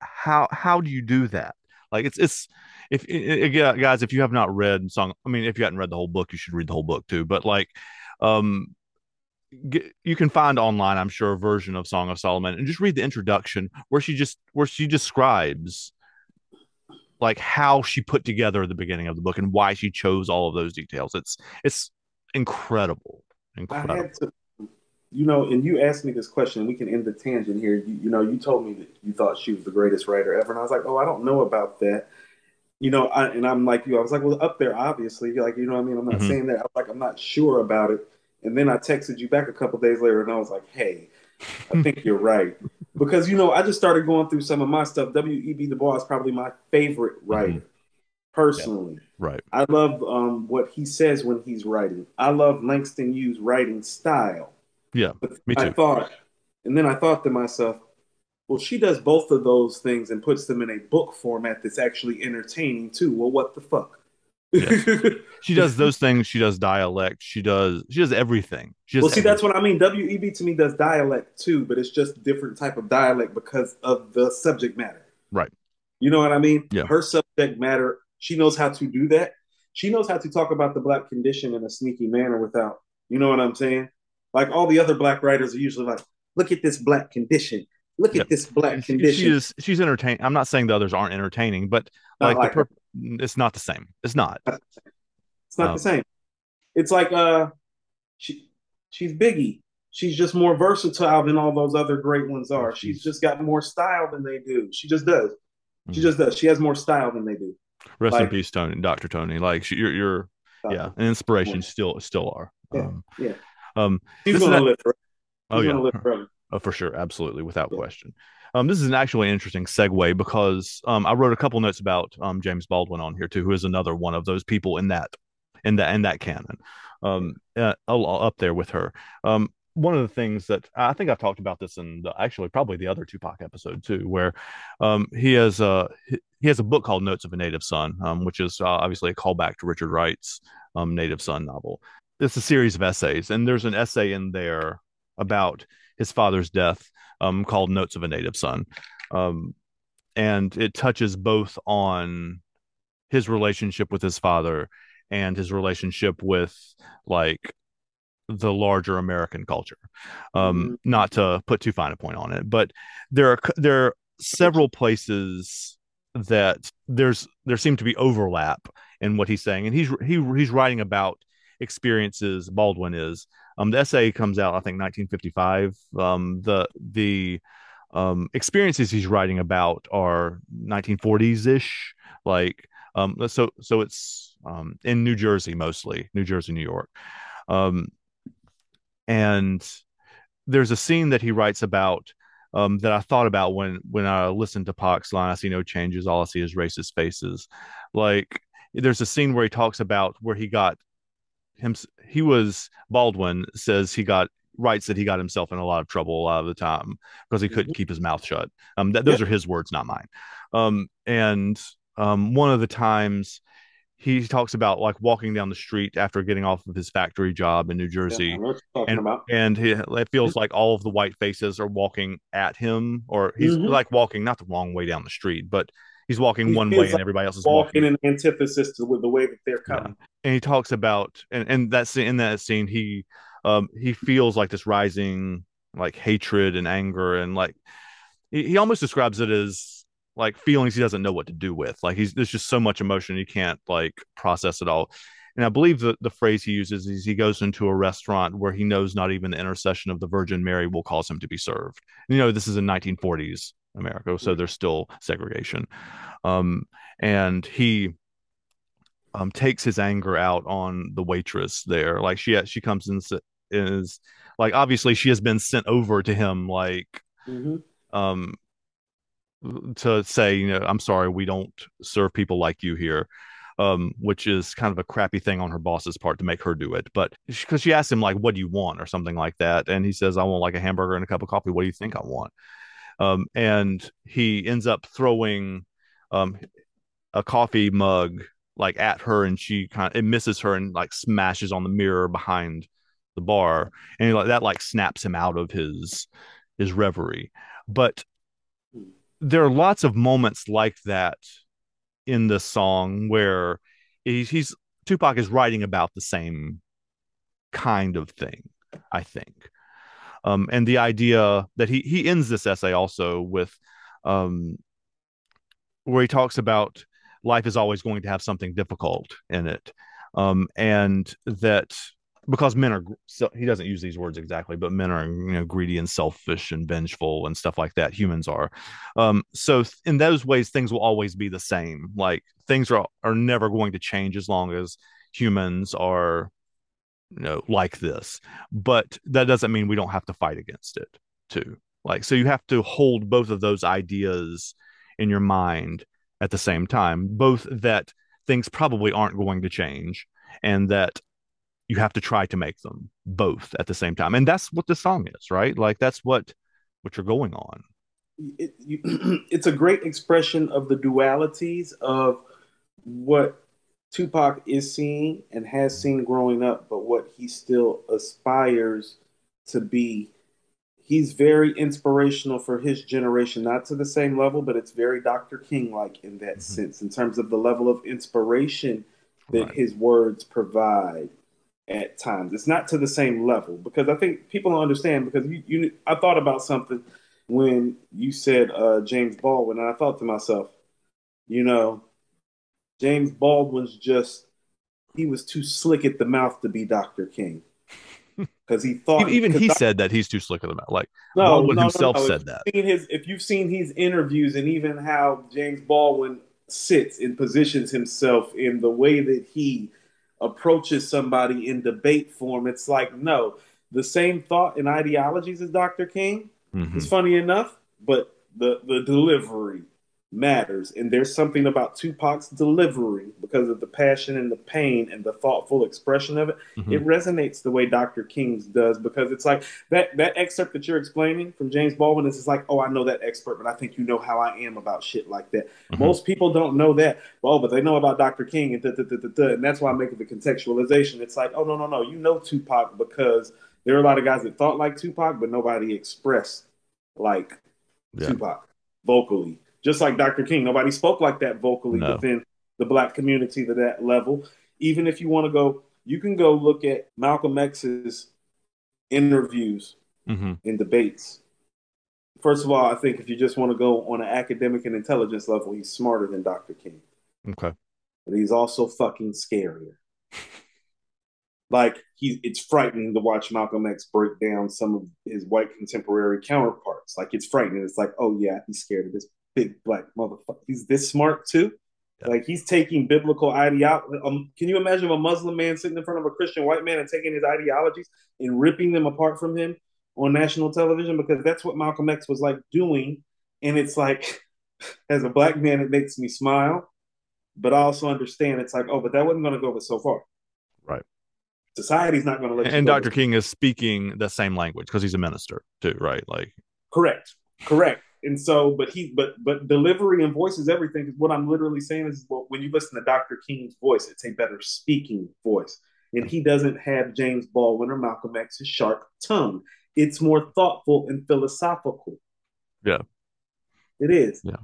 how how do you do that? Like it's it's if again guys if you have not read song i mean if you haven't read the whole book you should read the whole book too. But like um you can find online i'm sure a version of song of solomon and just read the introduction where she just where she describes like how she put together the beginning of the book and why she chose all of those details it's it's incredible I incredible had to, you know, and you asked me this question. We can end the tangent here. You, you know, you told me that you thought she was the greatest writer ever, and I was like, oh, I don't know about that. You know, I, and I'm like you. I was like, well, up there, obviously. You're Like, you know, what I mean, I'm not Mhm. saying that. I was like, I'm not sure about it. And then I texted you back a couple days later, and I was like, hey, I think you're right. Because you know, I just started going through some of my stuff. W.E.B. Du Bois is probably my favorite writer, personally. right I love um, what he says when he's writing. I love Langston Hughes' writing style. yeah Me I too. thought, and then I thought to myself, well, she does both of those things and puts them in a book format that's actually entertaining too. Well, what the fuck? she does those things she does dialect she does she does everything she does well, see, that's what I mean. WEB to me does dialect too, but it's just different type of dialect because of the subject matter. Right. You know what I mean? Yeah. Her subject matter, she knows how to do that. She knows how to talk about the black condition in a sneaky manner without, you know what I'm saying? Like all the other black writers are usually like, look at this black condition. Look Yeah. at this black condition. she is she's entertaining i'm not saying the others aren't entertaining but like, like the it's not the same it's not It's not Um, the same. It's like uh she she's Biggie. She's just more versatile than all those other great ones are. She's just got more style than they do. She just does. She Mhm. just does. She has more style than they do. rest in like- peace Toni dr Toni like she, you're you're yeah an inspiration still still are Yeah, um yeah. um She's gonna that- live forever. oh She's yeah gonna live forever. Oh, for sure, absolutely, without Yeah. question. Um, this is an actually interesting segue because um, I wrote a couple notes about um, James Baldwin on here too, who is another one of those people in that in that in that canon, um, uh, up there with her. Um, one of the things that I think I've talked about this in the, actually probably the other Tupac episode too, where um, he has a he has a book called Notes of a Native Son, um, which is uh, obviously a callback to Richard Wright's um, Native Son novel. It's a series of essays, and there's an essay in there about his father's death um, called Notes of a Native Son, um, and it touches both on his relationship with his father and his relationship with like the larger American culture. Um, mm-hmm. Not to put too fine a point on it, but there are there are several places that there's there seem to be overlap in what he's saying, and he's he he's writing about experiences Baldwin is. Um, the essay comes out, I think, 1955. Um, the the um, experiences he's writing about are 1940s ish, like um, so so it's um, in New Jersey mostly, New Jersey, New York. Um, and there's a scene that he writes about um, that I thought about when when I listened to Pac's line. I see no changes. All I see is racist faces. Like there's a scene where he talks about where he got him. He was Baldwin says he got writes that he got himself in a lot of trouble a lot of the time because he couldn't mm-hmm. keep his mouth shut. Um, that, those yeah. are his words, not mine. Um, and um, one of the times he talks about like walking down the street after getting off of his factory job in New Jersey, yeah, and about. and he, it feels like all of the white faces are walking at him, or he's mm-hmm. like walking not the wrong way down the street, but he's walking one way and everybody else is walking, walking in antithesis to the way that they're coming. Yeah. And he talks about and and that's in that scene he um he feels like this rising like hatred and anger and like he, he almost describes it as like feelings he doesn't know what to do with. Like he's there's just so much emotion he can't like process it all. And I believe the, the phrase he uses is he goes into a restaurant where he knows not even the intercession of the Virgin Mary will cause him to be served. You know, this is in 1940s America, so there's still segregation. Um, and he um, takes his anger out on the waitress there. Like she she comes and is like obviously she has been sent over to him like mm-hmm. um to say, you know, I'm sorry, we don't serve people like you here. Um, which is kind of a crappy thing on her boss's part to make her do it. But because she asked him like, "What do you want?" or something like that, and he says, "I want like a hamburger and a cup of coffee. What do you think I want?" Um, and he ends up throwing um, a coffee mug like at her, and she kind of it misses her and like smashes on the mirror behind the bar, and like that like snaps him out of his his reverie. But there are lots of moments like that in the song where he's, he's Tupac is writing about the same kind of thing, I think. Um, and the idea that he he ends this essay also with um, where he talks about life is always going to have something difficult in it, um, and that because men are so he doesn't use these words exactly but men are you know greedy and selfish and vengeful and stuff like that. Humans are. Um so in those ways things will always be the same. Like things are are never going to change as long as humans are you know like this but that doesn't mean we don't have to fight against it too. Like so you have to hold both of those ideas in your mind at the same time both that things probably aren't going to change and that you have to try to make them both at the same time. And that's what the song is right? Like that's what what you're going on. It, you, it's a great expression of the dualities of what tupac is seeing and has seen growing up but what he still aspires to be he's very inspirational for his generation not to the same level but it's very dr king like in that mm-hmm. sense in terms of the level of inspiration that right. his words provide at times. It's not to the same level because I think people don't understand because you, you I thought about something when you said uh, James Baldwin, and I thought to myself, you know, James Baldwin's just he was too slick at the mouth to be Dr. King. Because he thought even he said that he's too slick at the mouth. Like no, Baldwin no, himself no, said that. His, if you've seen his interviews and even how James Baldwin sits and positions himself in the way that he approaches somebody in debate form, it's like, no, the same thought and ideologies as Dr. King mm-hmm. is funny enough, but the the delivery matters. And there's something about Tupac's delivery because of the passion and the pain and the thoughtful expression of it. Mm-hmm. It resonates the way Dr. King's does because it's like that that excerpt that you're explaining from James Baldwin is like, oh, I know that expert, but I think you know how I am about shit like that. Mm-hmm. Most people don't know that. Well, but they know about Dr. King and da, da, da, and that's why I make the contextualization. It's like, oh no, no, no, you know Tupac because there are a lot of guys that thought like Tupac, but nobody expressed like yeah. Tupac vocally just like Dr. King. Nobody spoke like that vocally no. within the black community to that level. Even if you want to go, you can go look at Malcolm X's interviews mm-hmm. and debates. First of all, I think if you just want to go on an academic and intelligence level, he's smarter than Dr. King. Okay. But he's also fucking scarier. like he it's frightening to watch Malcolm X break down some of his white contemporary counterparts. Like it's frightening. It's like, oh yeah, he's scared of this big black motherfucker. He's this smart too. Yeah. Like he's taking biblical ideology. Um, can you imagine a Muslim man sitting in front of a Christian white man and taking his ideologies and ripping them apart from him on national television? Because that's what Malcolm X was like doing. And it's like, as a black man, it makes me smile, but I also understand it's like, oh, but that wasn't going to go so far. Right. Society's not going to let. And Dr. King is speaking the same language because he's a minister too, right? Like. Correct. Correct and so, but he, but but delivery and voice is everything. Is what I'm literally saying is, well, when you listen to Dr. King's voice, it's a better speaking voice, and he doesn't have James Baldwin or Malcolm X's sharp tongue. It's more thoughtful and philosophical. Yeah, it is. Yeah,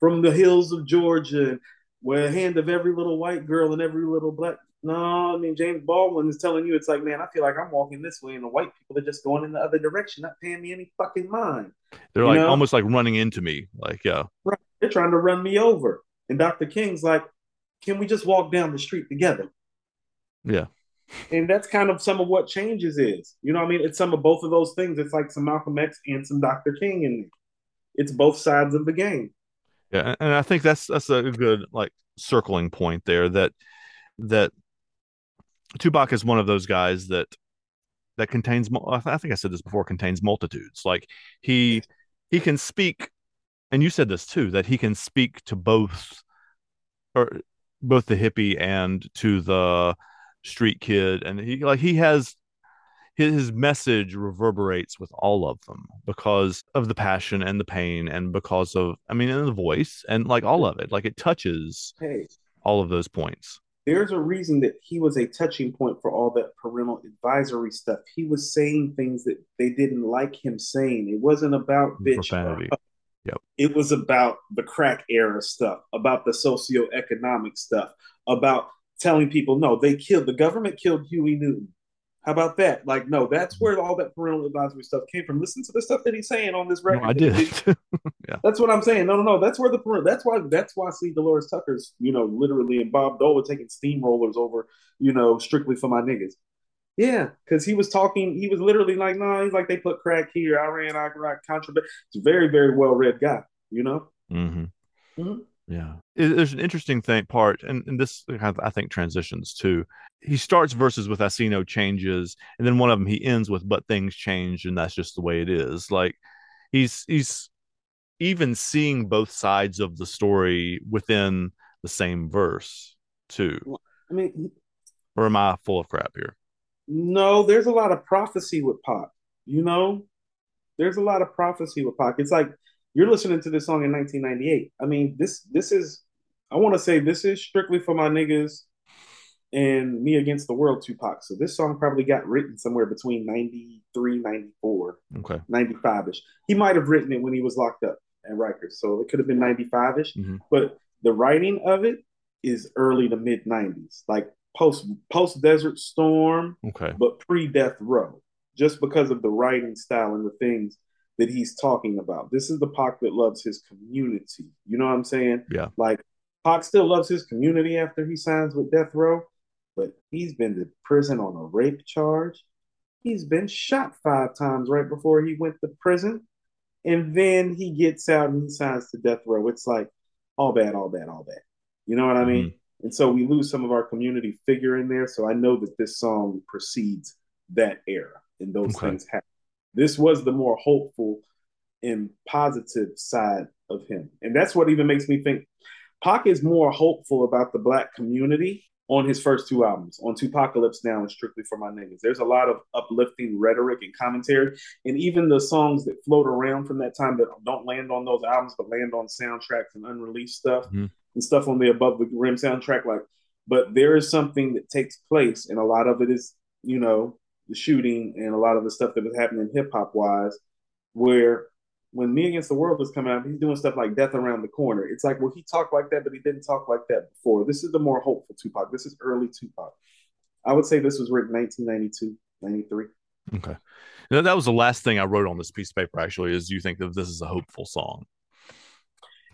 from the hills of Georgia, where the hand of every little white girl and every little black no, I mean James Baldwin is telling you it's like, man, I feel like I'm walking this way, and the white people are just going in the other direction, not paying me any fucking mind. They're you like know? almost like running into me, like yeah. Right. They're trying to run me over, and Dr. King's like, can we just walk down the street together? Yeah. And that's kind of some of what changes is. You know, what I mean, it's some of both of those things. It's like some Malcolm X and some Dr. King, and it's both sides of the game. Yeah, and I think that's that's a good like circling point there. That that Tupac is one of those guys that that contains I think I said this before contains multitudes. Like he he can speak and you said this too that he can speak to both or both the hippie and to the street kid. And he like he has his message reverberates with all of them because of the passion and the pain and because of i mean and the voice and like all of it. Like it touches all of those points there's a reason that he was a touching point for all that parental advisory stuff. He was saying things that they didn't like him saying. It wasn't about bitch. Profanity. Uh, yep. It was about the crack era stuff, about the socioeconomic stuff, about telling people, no, they killed the government killed Huey Newton. How about that? Like, no, that's where all that parental advisory stuff came from. Listen to the stuff that he's saying on this record. No, I did. yeah. That's what I'm saying. No, no, no. That's where the that's why that's why I see Delores Tucker's, you know, literally and Bob Dole taking steamrollers over, you know, strictly for my niggas. Yeah, because he was talking, he was literally like, no, nah, he's like they put crack here, Iran, Iraq, contraband. He's a very, very well read guy, you know. Mm-hmm. Mm-hmm. Yeah, there's an interesting thing part, and, and this I think transitions too. He starts verses with "I see no changes," and then one of them he ends with "But things change, and that's just the way it is." Like he's he's even seeing both sides of the story within the same verse too. I mean, or am I full of crap here? No, there's a lot of prophecy with Pac. You know, there's a lot of prophecy with Pac. It's like you're listening to this song in 1998. I mean, this this is I want to say this is strictly for my niggas and me against the world Tupac. So this song probably got written somewhere between 93, 94, okay, 95ish. He might have written it when he was locked up at Rikers, so it could have been 95ish. Mm-hmm. But the writing of it is early to mid 90s, like post post Desert Storm, okay, but pre Death Row, just because of the writing style and the things that he's talking about. This is the Pac that loves his community. You know what I'm saying? Yeah. Like Pac still loves his community after he signs with Death Row, but he's been to prison on a rape charge. He's been shot five times right before he went to prison. And then he gets out and he signs to Death Row. It's like all bad, all bad, all bad. You know what I mean? Mm-hmm. And so we lose some of our community figure in there. So I know that this song precedes that era and those okay. things happen. This was the more hopeful and positive side of him. And that's what even makes me think Pac is more hopeful about the black community on his first two albums, on Tupacalypse Now and Strictly for My Niggas. There's a lot of uplifting rhetoric and commentary. And even the songs that float around from that time that don't land on those albums, but land on soundtracks and unreleased stuff mm-hmm. and stuff on the Above the Rim soundtrack. Like, but there is something that takes place, and a lot of it is, you know, the shooting and a lot of the stuff that was happening hip hop wise, where when Me Against the World was coming out, he's doing stuff like Death Around the Corner. It's like, well, he talked like that, but he didn't talk like that before. This is the more hopeful Tupac. This is early Tupac. I would say this was written 1992, 93. Okay. Now, that was the last thing I wrote on this piece of paper, actually, is you think that this is a hopeful song?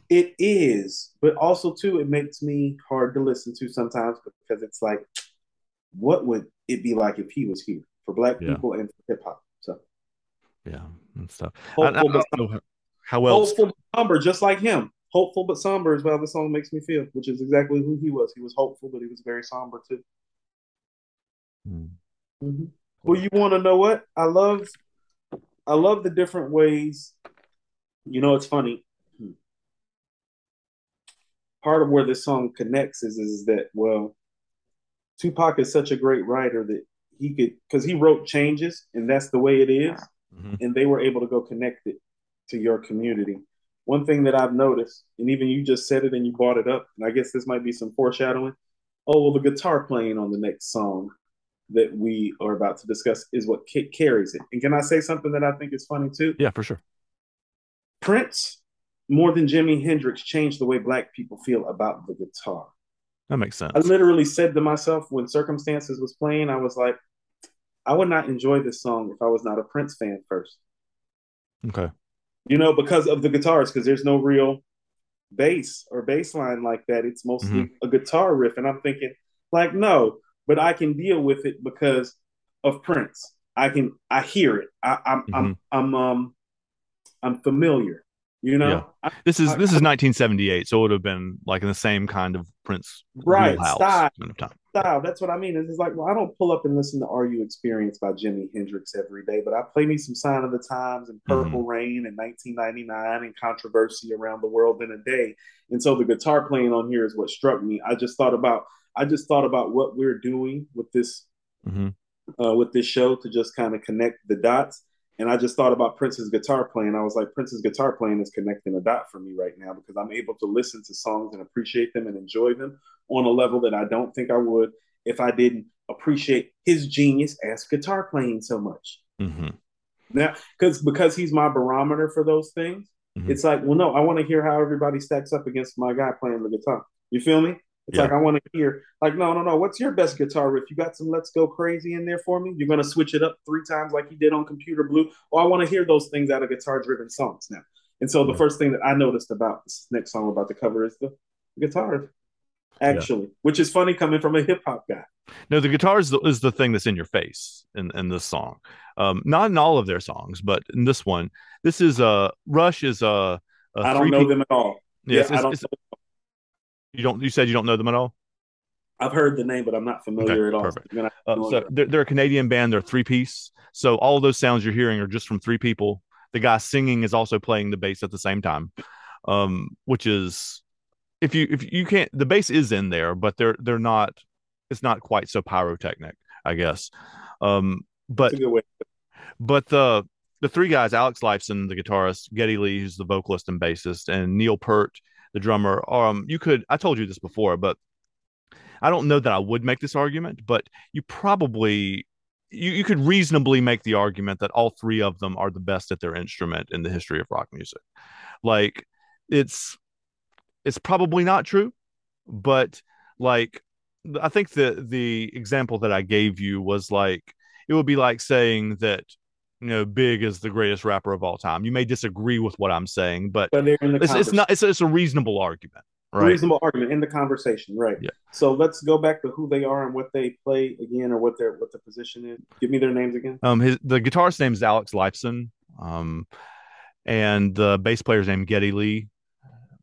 It is, but also, too, it makes me hard to listen to sometimes because it's like, what would it be like if he was here for black yeah. people and hip hop? So, yeah, and stuff. Hopeful, I, I don't how else. Hopeful but somber, just like him. Hopeful but somber is how the song makes me feel, which is exactly who he was. He was hopeful, but he was very somber too. Mm. Mm-hmm. Well, you want to know what I love? I love the different ways. You know, it's funny. Part of where this song connects is is that well, Tupac is such a great writer that he could because he wrote changes, and that's the way it is mm-hmm. and they were able to go connect it to your community. One thing that I've noticed, and even you just said it and you brought it up, and I guess this might be some foreshadowing. Oh, well, the guitar playing on the next song that we are about to discuss is what carries it. And can I say something that I think is funny too? Yeah, for sure. Prince, more than Jimi Hendrix, changed the way Black people feel about the guitar. That makes sense. I literally said to myself when Circumstances was playing, I was like, I would not enjoy this song if I was not a Prince fan first. Okay. You know, because of the guitars, because there's no real bass or bass line like that. It's mostly mm-hmm. a guitar riff. And I'm thinking, like, no, but I can deal with it because of Prince. I can I hear it. I, am I'm, mm-hmm. I'm I'm um I'm familiar. You know, yeah. This is I, this is 1978, so it would have been like in the same kind of Prince right style. Kind of time. Style. That's what I mean. It's like, well, I don't pull up and listen to "Are You Experienced" by Jimi Hendrix every day, but I play me some "Sign of the Times" and "Purple mm-hmm. Rain" in 1999 and "Controversy Around the World in a Day." And so the guitar playing on here is what struck me. I just thought about I just thought about what we're doing with this mm-hmm. uh, with this show to just kind of connect the dots and I just thought about Prince's guitar playing. I was like, Prince's guitar playing is connecting a dot for me right now because I'm able to listen to songs and appreciate them and enjoy them on a level that I don't think I would if I didn't appreciate his genius as guitar playing so much. Mm-hmm. Now, because because he's my barometer for those things, mm-hmm. it's like, well, no, I want to hear how everybody stacks up against my guy playing the guitar. You feel me? It's yeah. like I want to hear, like, no, no, no. What's your best guitar riff? You got some "Let's Go Crazy" in there for me. You're gonna switch it up three times like you did on Computer Blue. Well, I want to hear those things out of guitar-driven songs now. And so the yeah. first thing that I noticed about this next song about the cover is the guitar, actually, yeah. which is funny coming from a hip hop guy. No, the guitar is the, is the thing that's in your face in, in this song. Um, not in all of their songs, but in this one, this is a uh, Rush is a. a I don't know them at all. Yes, yeah, it's, it's, you don't. You said you don't know them at all. I've heard the name, but I'm not familiar okay, at all. Perfect. Uh, so they're, they're, a Canadian band. They're three piece. So all those sounds you're hearing are just from three people. The guy singing is also playing the bass at the same time, um, which is if you if you can't the bass is in there, but they're they're not. It's not quite so pyrotechnic, I guess. Um, but but the the three guys, Alex Lifeson, the guitarist, Geddy Lee, who's the vocalist and bassist, and Neil Peart, the drummer. Or, Um, you could I told you this before, but I don't know that I would make this argument, but you probably you, you could reasonably make the argument that all three of them are the best at their instrument in the history of rock music. Like it's it's probably not true, but like I think the the example that I gave you was like it would be like saying that you know, Big is the greatest rapper of all time. You may disagree with what I'm saying, but, but it's, it's, not. It's, it's a reasonable argument, right? Reasonable argument in the conversation, right? Yeah. So let's go back to who they are and what they play again, or what their what the position is. Give me their names again. Um, his the guitarist name is Alex Lifeson, um, and the bass player's name Geddy Lee,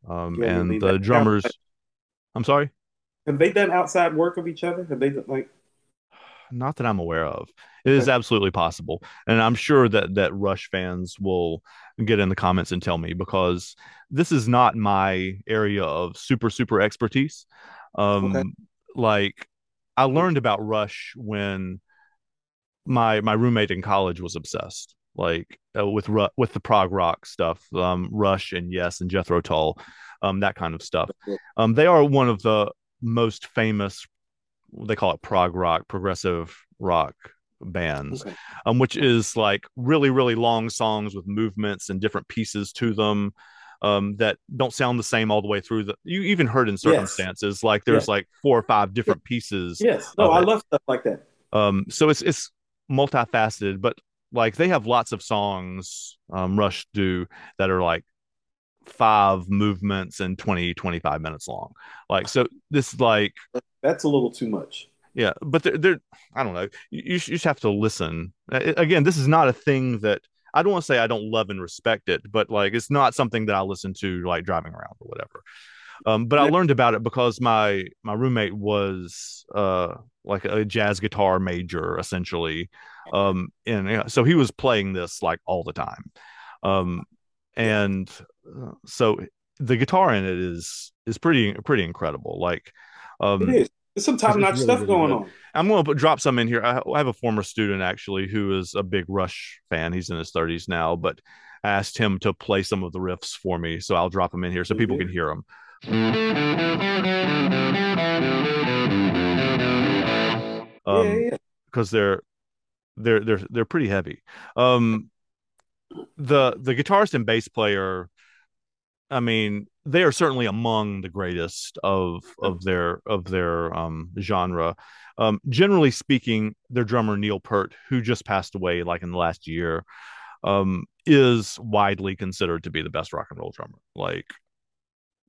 um, Geddy and Lee. the drummers. I'm sorry. Have they done outside work of each other? Have they like? Not that I'm aware of. It is absolutely possible, and I'm sure that that Rush fans will get in the comments and tell me because this is not my area of super super expertise. Um, okay. like I learned about Rush when my my roommate in college was obsessed like uh, with ru- with the prog rock stuff, um, Rush and Yes and Jethro Tull, um, that kind of stuff. Um, they are one of the most famous. They call it prog rock, progressive rock bands, okay. um, which is like really really long songs with movements and different pieces to them. Um, that don't sound the same all the way through. The you even heard in circumstances yes. like there's like four or five different pieces. Yes, no, I it. love stuff like that. Um, so it's it's multifaceted, but like they have lots of songs um rush do that are like five movements and 20 25 minutes long. Like so this like that's a little too much. Yeah but they're, they're i don't know. You, you just have to listen. Again this is not a thing that i don't want to say i don't love and respect it but like it's not something that i listen to like driving around or whatever. Um, but I learned about it because my my roommate was uh, like a jazz guitar major essentially, um, and yeah, so he was playing this like all the time, um, and uh, so the guitar in it is is pretty pretty incredible. Like, um, it is. There's some top notch really, stuff going good. on. I'm going to drop some in here. I, I have a former student actually who is a big Rush fan. He's in his 30s now, but I asked him to play some of the riffs for me, so I'll drop them in here so people can hear them. Um, yeah, yeah. because they're they're they're they're pretty heavy. Um, the the guitarist and bass player, I mean, they are certainly among the greatest of of their of their um genre. Um, generally speaking, their drummer Neil Peart, who just passed away like in the last year, um, is widely considered to be the best rock and roll drummer. Like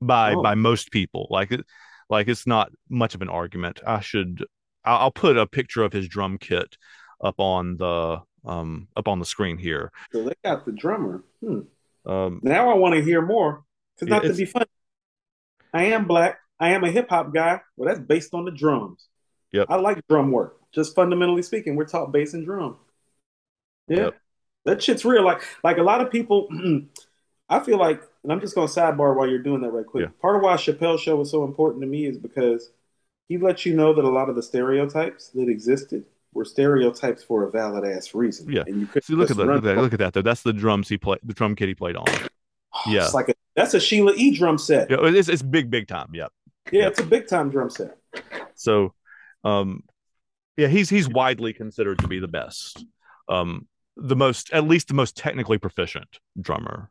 by oh. by most people. Like it, like it's not much of an argument. I should I'll put a picture of his drum kit up on the um up on the screen here. So they got the drummer. Hmm. Um, now I want to hear more. Because not to be funny, I am black. I am a hip hop guy. Well, that's based on the drums. Yep. I like drum work. Just fundamentally speaking, we're taught bass and drum. Yeah. Yep. That shit's real. Like like a lot of people I feel like and I'm just going to sidebar while you're doing that right quick. Yeah. Part of why Chappelle's show was so important to me is because he lets you know that a lot of the stereotypes that existed were stereotypes for a valid ass reason. Yeah. And you could See, look at that. Look at that. Look at that. Though. That's the drums he played. The drum kit he played on. yeah. It's like a, that's a Sheila E. drum set. Yeah, it's it's big big time. Yep. Yeah, yep. it's a big time drum set. So, um, yeah, he's he's widely considered to be the best, um, the most at least the most technically proficient drummer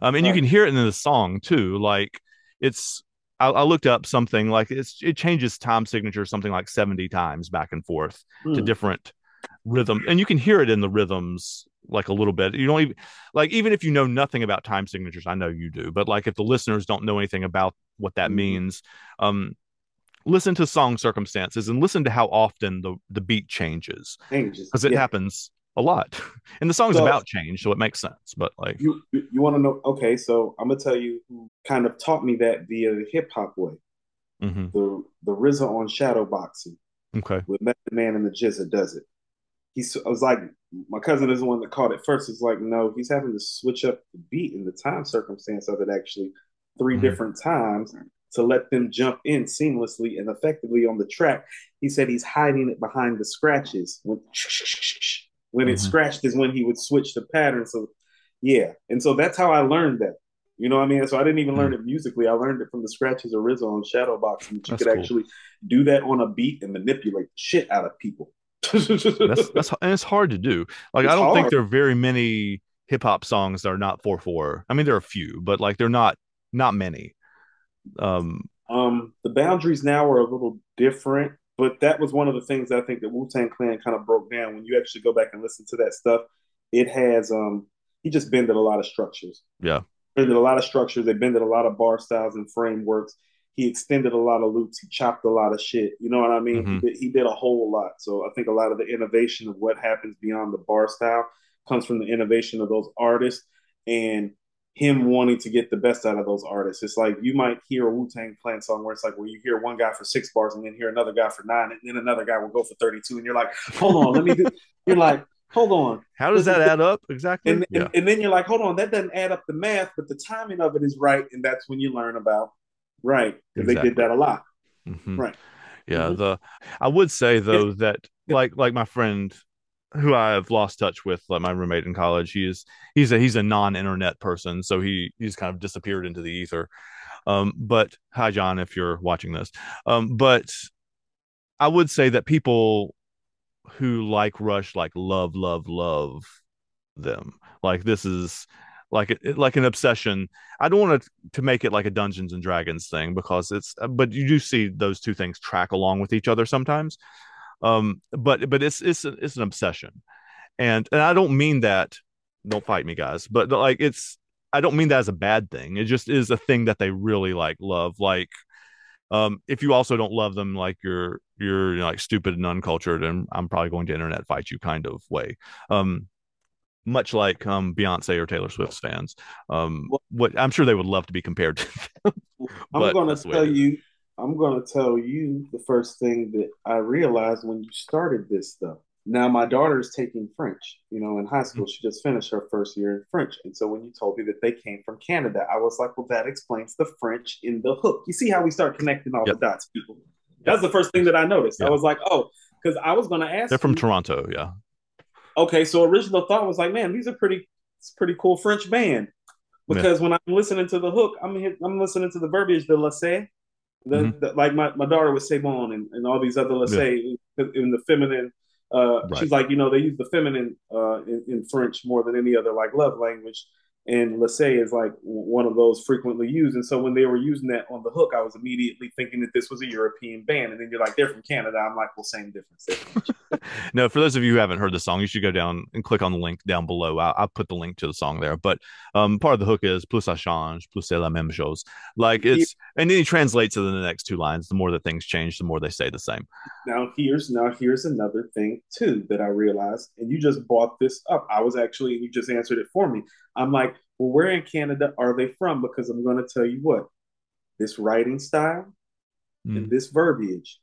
um, and right. you can hear it in the song too. Like it's, I, I, looked up something like it's it changes time signature something like seventy times back and forth mm. to hmm. different rhythm, and you can hear it in the rhythms like a little bit. You don't even like even if you know nothing about time signatures. I know you do, but like if the listeners don't know anything about what that mm. means, um, listen to song circumstances and listen to how often the the beat changes because it yeah. happens a lot. And the song's so, about change, so it makes sense. But like you you want to know okay, so I'm gonna tell you who kind of taught me that via the hip hop way. Mm-hmm. The the RZA on shadow boxing. Okay. With Method Man and the GZA does it. He's I was like my cousin is the one that caught it first. It's like, no, he's having to switch up the beat and the time circumstance of it actually 3 mm-hmm. different times to let them jump in seamlessly and effectively on the track. He said he's hiding it behind the scratches. When when mm-hmm. it scratched is when he would switch the pattern. So yeah, and so that's how I learned that. You know what I mean? So I didn't even mm-hmm. learn it musically. I learned it from the scratches of RZA on Shadowbox, and you that's could cool. actually do that on a beat and manipulate the shit out of people. That's that's and it's hard to do. Like it's I don't hard. think there are very many hip hop songs that are not four four. I mean, there are a few, but like they're not not many. Um, um, the boundaries now are a little different. But that was one of the things I think that Wu Tang Clan kind of broke down. When you actually go back and listen to that stuff, it has um he just bended a lot of structures. Yeah. Bended a lot of structures. They bended a lot of bar styles and frameworks. He extended a lot of loops. He chopped a lot of shit. You know what I mean? Mm-hmm. He, did, he did a whole lot. So I think a lot of the innovation of what happens beyond the bar style comes from the innovation of those artists. And him wanting to get the best out of those artists. It's like you might hear a Wu Tang Clan song where it's like where you hear one guy for six bars and then hear another guy for nine, and then another guy will go for 32, and you're like, hold on, let me do you're like, hold on. How does that add up exactly? And, yeah. and, and, then you're like, hold on, that doesn't add up the math, but the timing of it is right, and that's when you learn about right exactly. they did that a lot. Mm-hmm. Right. Yeah. Mm-hmm. The I would say though that like like my friend who I have lost touch with, like my roommate in college. He's he's a he's a non-internet person, so he he's kind of disappeared into the ether. Um, but hi, John, if you're watching this. Um, but I would say that people who like Rush like love, love, love them. Like this is like it, like an obsession. I don't want to to make it like a Dungeons and Dragons thing because it's, but you do see those two things track along with each other sometimes. Um, but but it's it's it's an obsession, and and I don't mean that. Don't fight me, guys. But like it's I don't mean that as a bad thing. It just is a thing that they really like love. Like um, if you also don't love them, like you're you're you know, like stupid and uncultured, and I'm probably going to internet fight you kind of way. Um, much like um, Beyonce or Taylor Swift's fans. Um, what I'm sure they would love to be compared to. Them, I'm going to tell you I'm going to tell you the first thing that I realized when you started this stuff. Now, my daughter is taking French. You know, in high school, mm-hmm. she just finished her first year in French. And so when you told me that they came from Canada, I was like, well, that explains the French in the hook. You see how we start connecting all yep. the dots, people? That's the first thing that I noticed. I was like, oh, because I was going to ask. They're from you, Toronto, yeah. Okay, so original thought was like, man, these are pretty, it's pretty cool French band. Because yeah. when I'm listening to the hook, I'm I'm listening to the verbiage, the laissez, the, mm-hmm. the, like my, my daughter was say bon and, and all these other, let's yeah. in, in, the feminine. Uh, right. She's like, you know, they use the feminine uh, in, in, French more than any other like love language and laissez is like one of those frequently used. And so when they were using that on the hook, I was immediately thinking that this was a European band. And then you're like, they're from Canada. I'm like, well, same difference. no, for those of you who haven't heard the song, you should go down and click on the link down below. I'll, I'll put the link to the song there. But um, part of the hook is plus ça change, plus c'est la même chose. Like it's, yeah. And then he translates to the next two lines. The more that things change, the more they stay the same. Now here's now here's another thing too that I realized, and you just brought this up. I was actually you just answered it for me. I'm like, well, where in Canada are they from? Because I'm going to tell you what, this writing style mm. and this verbiage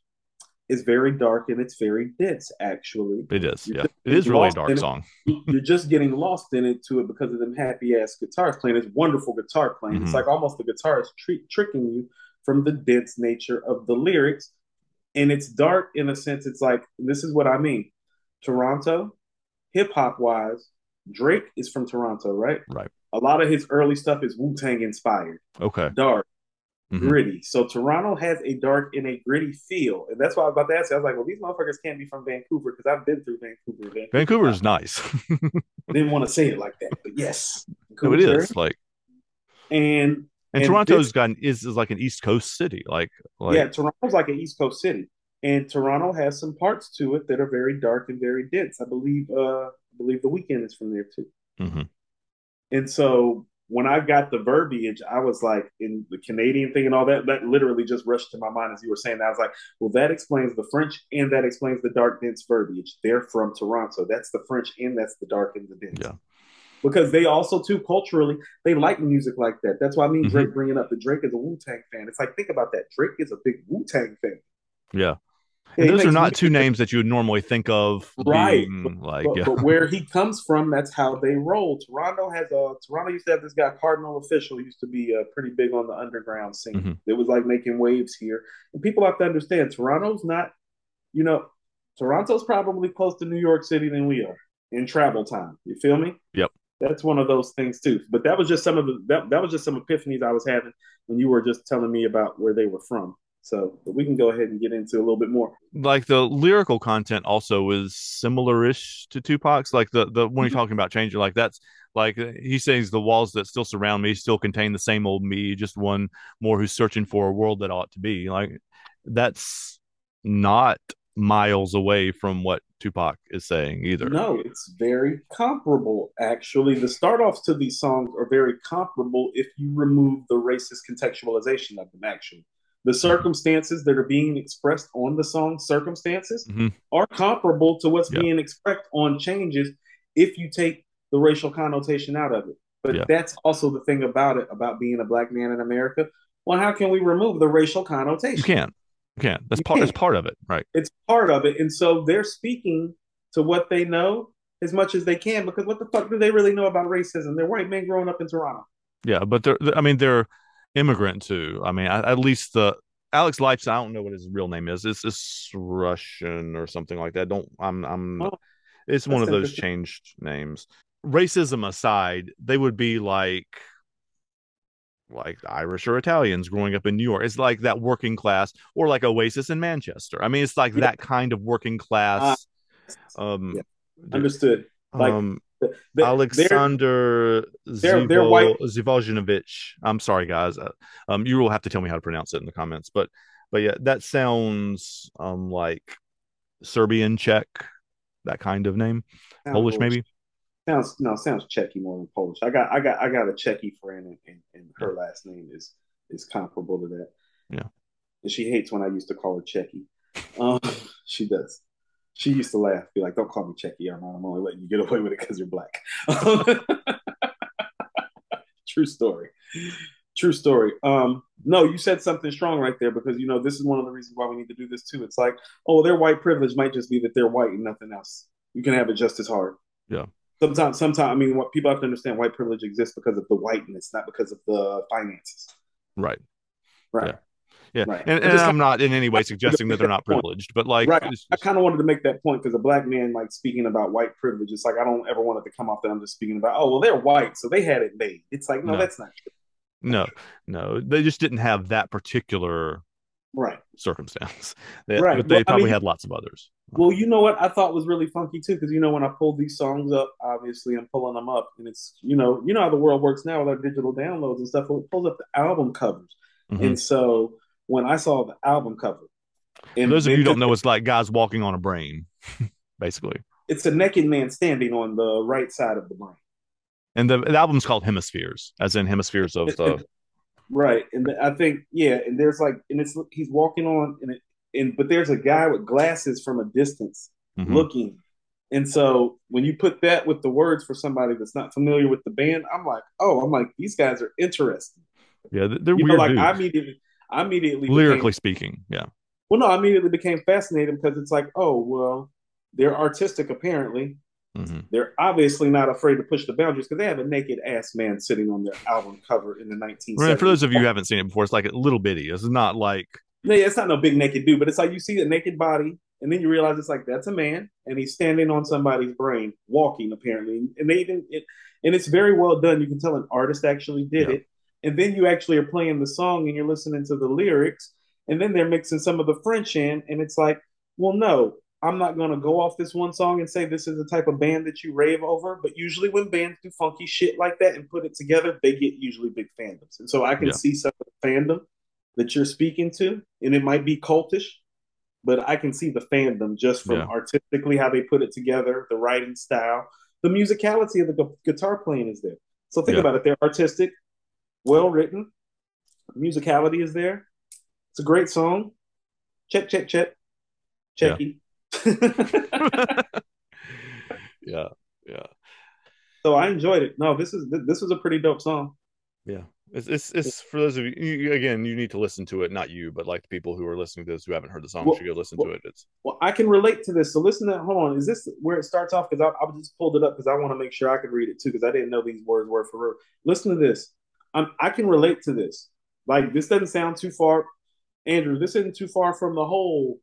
is very dark and it's very dense. Actually, it is. You're yeah, it is really a dark song. You're just getting lost in it to it because of them happy ass guitars playing. It's wonderful guitar playing. Mm-hmm. It's like almost the guitar is tricking you from the dense nature of the lyrics, and it's dark in a sense. It's like this is what I mean. Toronto, hip hop wise, Drake is from Toronto, right? Right. A lot of his early stuff is Wu Tang inspired. Okay. Dark, mm-hmm. gritty. So Toronto has a dark and a gritty feel, and that's why I was about to ask you. I was like, well, these motherfuckers can't be from Vancouver because I've been through Vancouver. Vancouver, is nice. Didn't want to say it like that, but yes, no, it is like and. And, and Toronto's this, got is, is like an East Coast city, like, like yeah, Toronto's like an East Coast city, and Toronto has some parts to it that are very dark and very dense. I believe, uh, I believe the Weeknd is from there too. Mm-hmm. And so when I got the verbiage, I was like, in the Canadian thing and all that, that literally just rushed to my mind as you were saying that. I was like, well, that explains the French and that explains the dark, dense verbiage. They're from Toronto. That's the French and that's the dark and the dense. Yeah. Because they also, too, culturally, they like music like that. That's why I mean mm-hmm. Drake bringing up the Drake is a Wu Tang fan. It's like, think about that. Drake is a big Wu Tang fan. Yeah. Those are not two names that you would normally think of, right? But, like, but, yeah. but, where he comes from, that's how they roll. Toronto has a Toronto used to have this guy Kardinal Offishall used to be uh, pretty big on the underground scene. Mm-hmm. It was like making waves here, and people have to understand Toronto's not, you know, Toronto's probably close to New York City than we are in travel time. You feel me? Yep. That's one of those things too. But that was just some of the that, that was just some epiphanies I was having when you were just telling me about where they were from. So we can go ahead and get into a little bit more. Like the lyrical content also is similar-ish to Tupac's. Like the the when you're mm-hmm. talking about changing, like that's like he says the walls that still surround me still contain the same old me, just one more who's searching for a world that ought to be. Like that's not miles away from what Tupac is saying either. No, it's very comparable. Actually, the start offs to these songs are very comparable if you remove the racist contextualization of them. Actually, the circumstances that are being expressed on the song circumstances mm-hmm. are comparable to what's yep. being expressed on changes if you take the racial connotation out of it But that's also the thing about it, about being a black man in America. Well, how can we remove the racial connotation? You can't. You can't. That's you part. Can't. That's part of it, right? It's part of it, and so they're speaking to what they know as much as they can because what the fuck do they really know about racism? They're white men growing up in Toronto. Yeah, but they're. I mean, they're immigrant too. I mean, at least the Alex Lifeson. I don't know what his real name is. It's, it's Russian or something like that. Don't. I'm. I'm. Oh, it's one of those changed names. Racism aside, they would be like like Irish or Italians growing up in New York. It's like that working class, or like Oasis in Manchester. I mean, it's like yeah. that kind of working class. Uh, um, yeah. Understood. Like um, the, Alexander they're, they're, I'm sorry, guys. Uh, um, you will have to tell me how to pronounce it in the comments. But, but yeah, that sounds um like Serbian, Czech, that kind of name, sounds Polish, maybe. Sounds no, sounds Czechy more than Polish. I got, I got, I got a Czechy friend, and, and, and her last name is is comparable to that. Yeah, and she hates when I used to call her Czechy. Um, she does she used to laugh, be like, "Don't call me Checky, I'm I'm only letting you get away with it because you're black." True story. True story. Um, no, you said something strong right there because you know this is one of the reasons why we need to do this too. It's like, oh, their white privilege might just be that they're white and nothing else. You can have it just as hard. Yeah. Sometimes, sometimes, I mean, what people have to understand: white privilege exists because of the whiteness, not because of the finances. Right. Right. Yeah. Yeah, right. and, and I'm not in any way suggesting that they're not privileged, but like, right. I kind of wanted to make that point because a black man, like speaking about white privilege, it's like I don't ever want it to come off that I'm just speaking about, oh well, they're white, so they had it made. It's like, no, no. that's not true. No, no, they just didn't have that particular right circumstance. They, right, but they well, probably I mean, had lots of others. Well, you know what I thought was really funky too, because you know when I pulled these songs up, obviously I'm pulling them up, and it's you know you know how the world works now with our digital downloads and stuff. It pulls up the album covers, mm-hmm. and so when I saw the album cover. And those of you who don't know, it's like guys walking on a brain, basically. It's a naked man standing on the right side of the brain. And the, the album's called Hemispheres, as in hemispheres of the. right, and the, I think yeah, and there's like, and it's he's walking on, and it, and but there's a guy with glasses from a distance mm-hmm. looking, and so when you put that with the words for somebody that's not familiar with the band, I'm like, oh, I'm like these guys are interesting. Yeah, they're you weird. Know, like dudes. I immediately, I immediately lyrically became, speaking, yeah. Well, no, I immediately became fascinated because it's like, oh, well, they're artistic apparently. Mm-hmm. They're obviously not afraid to push the boundaries because they have a naked ass man sitting on their album cover in the 1970s. Right, for those of you who haven't seen it before, it's like a little bitty. It's not like no, yeah, it's not no big naked dude, but it's like you see the naked body, and then you realize it's like that's a man, and he's standing on somebody's brain, walking apparently, and they even it, and it's very well done. You can tell an artist actually did yeah. it, and then you actually are playing the song and you're listening to the lyrics and then they're mixing some of the french in and it's like well no i'm not going to go off this one song and say this is the type of band that you rave over but usually when bands do funky shit like that and put it together they get usually big fandoms and so i can yeah. see some of the fandom that you're speaking to and it might be cultish but i can see the fandom just from yeah. artistically how they put it together the writing style the musicality of the gu- guitar playing is there so think yeah. about it they're artistic well written. Musicality is there. It's a great song. Check, check, check. Checky. Yeah. yeah. yeah. So I enjoyed it. No, this is this was a pretty dope song. Yeah. It's, it's, it's for those of you, you, again you need to listen to it not you but like the people who are listening to this who haven't heard the song well, should go listen well, to it it's well i can relate to this so listen to hold on is this where it starts off because I, I just pulled it up because i want to make sure i could read it too because i didn't know these words were for real listen to this I'm, I can relate to this. Like this doesn't sound too far, Andrew. This isn't too far from the whole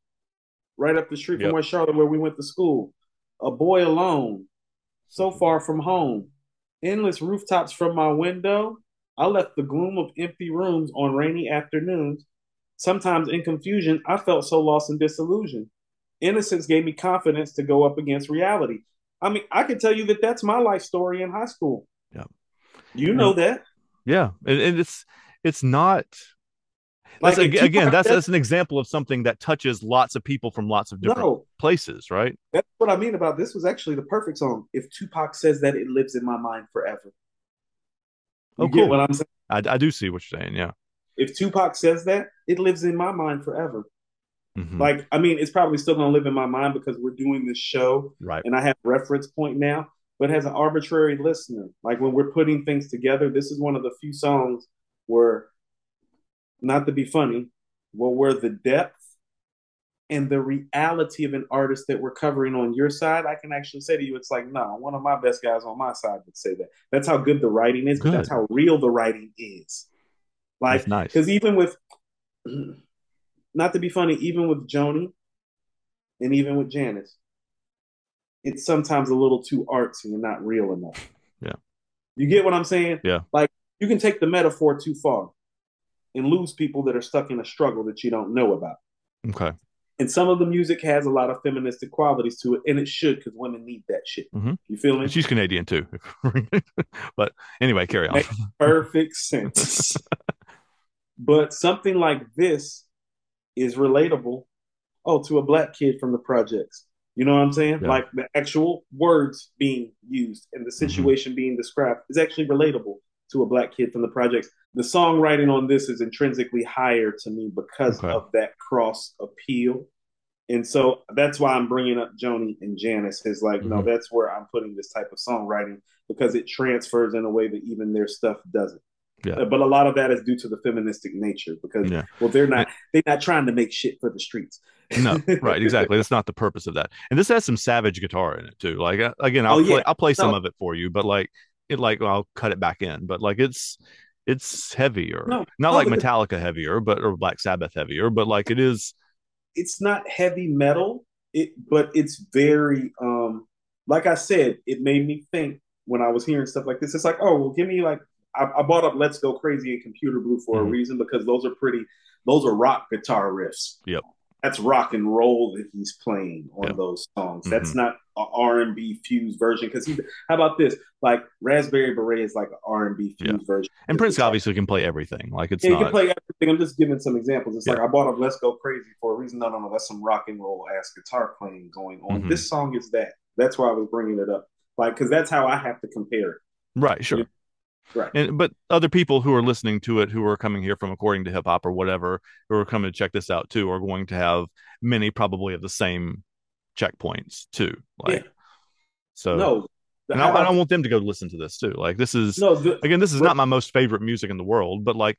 right up the street yep. from West Charlotte where we went to school. A boy alone, so mm-hmm. far from home. Endless rooftops from my window. I left the gloom of empty rooms on rainy afternoons. Sometimes in confusion, I felt so lost and disillusioned. Innocence gave me confidence to go up against reality. I mean, I can tell you that that's my life story in high school. Yeah. You know that. Yeah, and, and it's it's not. Like that's, again, that's, that's an example of something that touches lots of people from lots of different no, places, right? That's what I mean about this was actually the perfect song. If Tupac says that, it lives in my mind forever. You oh, cool. what I'm saying? I, I do see what you're saying. Yeah. If Tupac says that, it lives in my mind forever. Mm-hmm. Like, I mean, it's probably still to live in my mind because we're doing this show, right? And I have reference point now. But has an arbitrary listener. Like when we're putting things together, this is one of the few songs where, not to be funny, well, where the depth and the reality of an artist that we're covering on your side, I can actually say to you, it's like, no, one of my best guys on my side would say that. That's how good the writing is, good. but that's how real the writing is. Like, because nice. Because even with, not to be funny, even with Joni and even with Janice, it's sometimes a little too artsy and not real enough. Yeah. You get what I'm saying? Yeah. Like, you can take the metaphor too far and lose people that are stuck in a struggle that you don't know about. Okay. And some of the music has a lot of feministic qualities to it, and it should because women need that shit. Mm-hmm. You feel me? She's Canadian too. but anyway, carry on. Makes perfect sense. but something like this is relatable. Oh, to a black kid from the projects. You know what I'm saying? Yeah. Like the actual words being used and the mm-hmm. situation mm-hmm. being described is actually relatable to a black kid from the projects. The songwriting on this is intrinsically higher to me because okay. of that cross appeal. And so that's why I'm bringing up Joni and Janice. Is like, mm-hmm. no, that's where I'm putting this type of songwriting because it transfers in a way that even their stuff doesn't. Yeah. But a lot of that is due to the feministic nature because yeah. well, they're not they're not trying to make shit for the streets. No, right, exactly. That's not the purpose of that. And this has some savage guitar in it too. Like uh, again, I'll oh, play I'll play some of it for you, but like it like well, I'll cut it back in, but like it's it's heavier. No, not like Metallica heavier, but or Black Sabbath heavier, but like it is. It's not heavy metal, it but it's very um like I said, it made me think when I was hearing stuff like this. It's like, oh, well, give me like I, I bought up "Let's Go Crazy" and "Computer Blue" for mm-hmm. a reason because those are pretty. Those are rock guitar riffs. Yep that's rock and roll that he's playing on yeah. those songs. Mm-hmm. That's not an R and B fused version. Because he, how about this? Like Raspberry Beret is like an R and B fused yeah. version. And Prince obviously can play everything. Like it's yeah, not... he can play everything. I'm just giving some examples. It's like I bought a Let's Go Crazy for a reason. No, no, no. That's some rock and roll ass guitar playing going on. Mm-hmm. This song is that. That's why I was bringing it up. Like because that's how I have to compare it. Right. Sure. You know? Right. And but other people who are listening to it, who are coming here from according to hip hop or whatever, who are coming to check this out too, are going to have many probably of the same checkpoints too. Like, yeah. so no, and I, I, don't want them to go listen to this too. Like, this is no, the, again, this is not my most favorite music in the world, but like,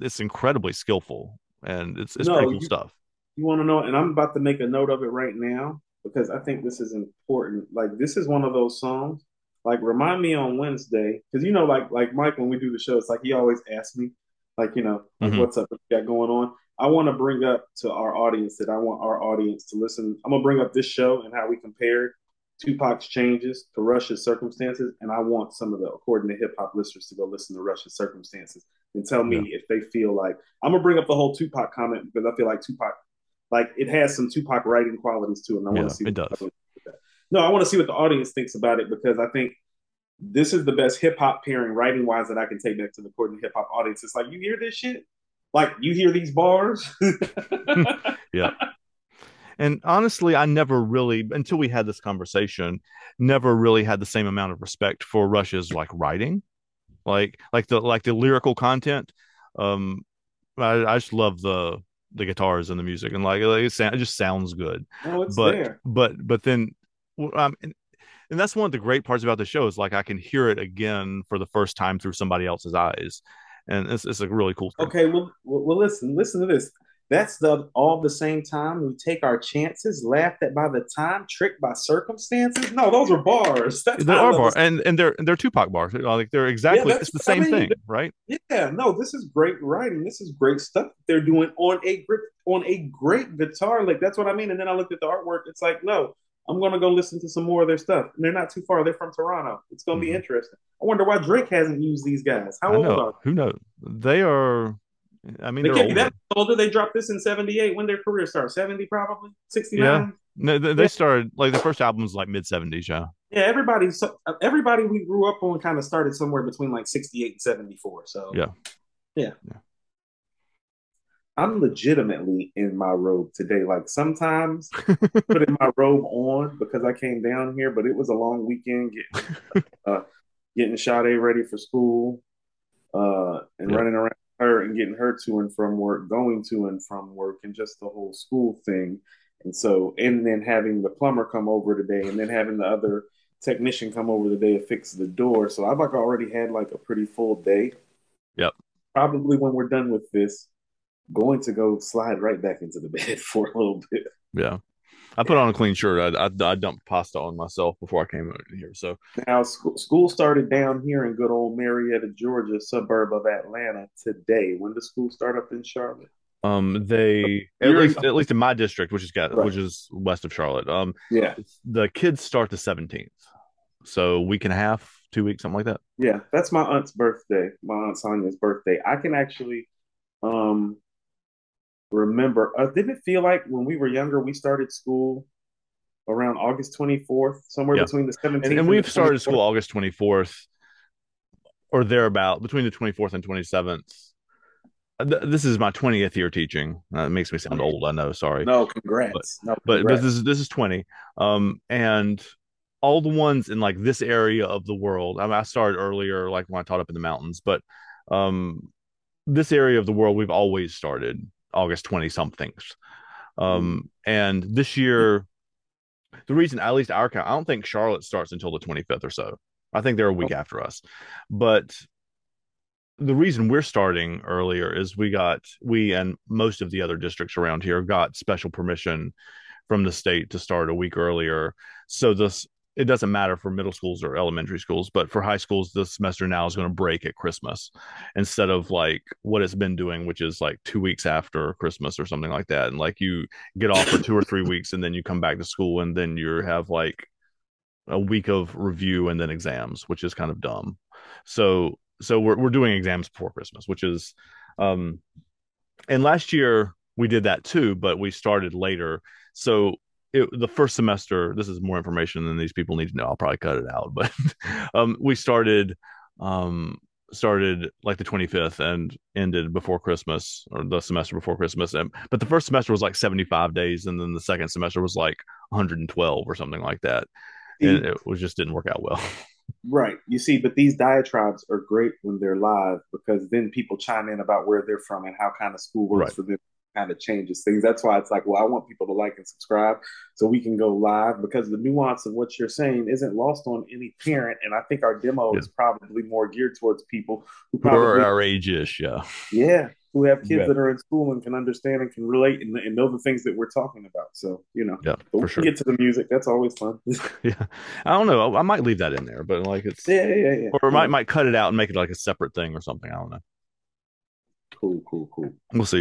it's incredibly skillful and it's it's no, pretty cool you, stuff. You want to know? And I'm about to make a note of it right now because I think this is important. Like, this is one of those songs like remind me on Wednesday because you know like like Mike when we do the show it's like he always asks me like you know like, mm-hmm. what's up what got going on I want to bring up to our audience that I want our audience to listen I'm gonna bring up this show and how we compared Tupac's changes to Rush's circumstances and I want some of the according to hip hop listeners to go listen to Rush's circumstances and tell me yeah. if they feel like I'm gonna bring up the whole Tupac comment because I feel like Tupac like it has some Tupac writing qualities to it and I want to see it does no, I want to see what the audience thinks about it because I think this is the best hip hop pairing writing wise that I can take back to the according to hip hop audience. It's like you hear this shit, like you hear these bars. yeah. And honestly, I never really, until we had this conversation, never really had the same amount of respect for Rush's like writing, like like the like the lyrical content. Um, I, I just love the the guitars and the music, and like, like it, sound, it just sounds good. Oh, it's but there. but but then um, and, and that's one of the great parts about the show is like I can hear it again for the first time through somebody else's eyes, and it's, it's a really cool. Thing. Okay, well, well, listen, listen to this. That's the all the same time we take our chances, laughed at by the time, tricked by circumstances. No, those are bars. That's there are bars, and and they're they're Tupac bars. Like they're exactly yeah, it's the same I mean, thing, right? Yeah, no, this is great writing. This is great stuff they're doing on a great on a great guitar. Like that's what I mean. And then I looked at the artwork. It's like no, I'm gonna go listen to some more of their stuff. And they're not too far. They're from Toronto. It's gonna mm-hmm. be interesting. I wonder why Drake hasn't used these guys. How old are they? Who knows? They are. I mean, they can't be that older. They dropped this in '78. When their career started, '70 probably, '69. Yeah. No, they, they started like the first album was like mid '70s. Yeah. Yeah, everybody. So everybody we grew up on kind of started somewhere between like '68 and '74. So yeah. Yeah. yeah. I'm legitimately in my robe today. Like sometimes putting my robe on because I came down here, but it was a long weekend getting uh, getting Sade ready for school, uh, and yeah. running around her and getting her to and from work, going to and from work, and just the whole school thing. And so, and then having the plumber come over today, and then having the other technician come over today to fix the door. So I've like already had like a pretty full day. Yep. Probably when we're done with this, going to go slide right back into the bed for a little bit. Yeah. I put on a clean shirt. I, I, I dumped pasta on myself before I came out here. So now school, school started down here in good old Marietta, Georgia, suburb of Atlanta today. When does school start up in Charlotte? Um, they at least at least in my district, which is got right. which is west of Charlotte. Um, yeah, the kids start the seventeenth, so week and a half, two weeks, something like that. Yeah, that's my aunt's birthday. My aunt Sonia's birthday. I can actually, um, remember. Uh, didn't it feel like when we were younger, we started school around August twenty fourth, somewhere yeah. between the seventeenth, and, and, we've started school August twenty fourth, or thereabout, between the twenty fourth and twenty seventh this is my 20th year teaching. Uh, it makes me sound old. I know. Sorry. No, congrats. But, no, congrats. but this is this is 20. Um, and all the ones in like this area of the world. I, mean, I started earlier, like when I taught up in the mountains, but um, this area of the world, we've always started August 20 somethings. Um, mm. and this year, the reason, at least our count, I don't think Charlotte starts until the 25th or so. I think they're a week oh. after us, but the reason we're starting earlier is we got we and most of the other districts around here got special permission from the state to start a week earlier. So this it doesn't matter for middle schools or elementary schools, but for high schools, the semester now is going to break at Christmas instead of like what it's been doing, which is like two weeks after Christmas or something like that. And like you get off for two or three weeks and then you come back to school and then you have like a week of review and then exams, which is kind of dumb. So so we're we're doing exams before Christmas, which is um and last year we did that too, but we started later. So it, the first semester, this is more information than these people need to know. I'll probably cut it out, but um, we started um, started like the 25th and ended before Christmas or the semester before Christmas. And, but the first semester was like 75 days, and then the second semester was like 112 or something like that. And it was just didn't work out well. Right. You see, but these diatribes are great when they're live because then people chime in about where they're from and how kind of school works right. for them kind of changes things. That's why it's like, well, I want people to like and subscribe so we can go live because the nuance of what you're saying isn't lost on any parent. And I think our demo yeah. is probably more geared towards people who probably are our age-ish, yeah. Yeah who have kids yeah. that are in school and can understand and can relate and, and, know the things that we're talking about. So, you know, yeah, for sure. get to the music. That's always fun. yeah. I don't know. I might leave that in there, but like it's, yeah, yeah, yeah. Or might, might cut it out and make it like a separate thing or something. I don't know. Cool, cool, cool. We'll see.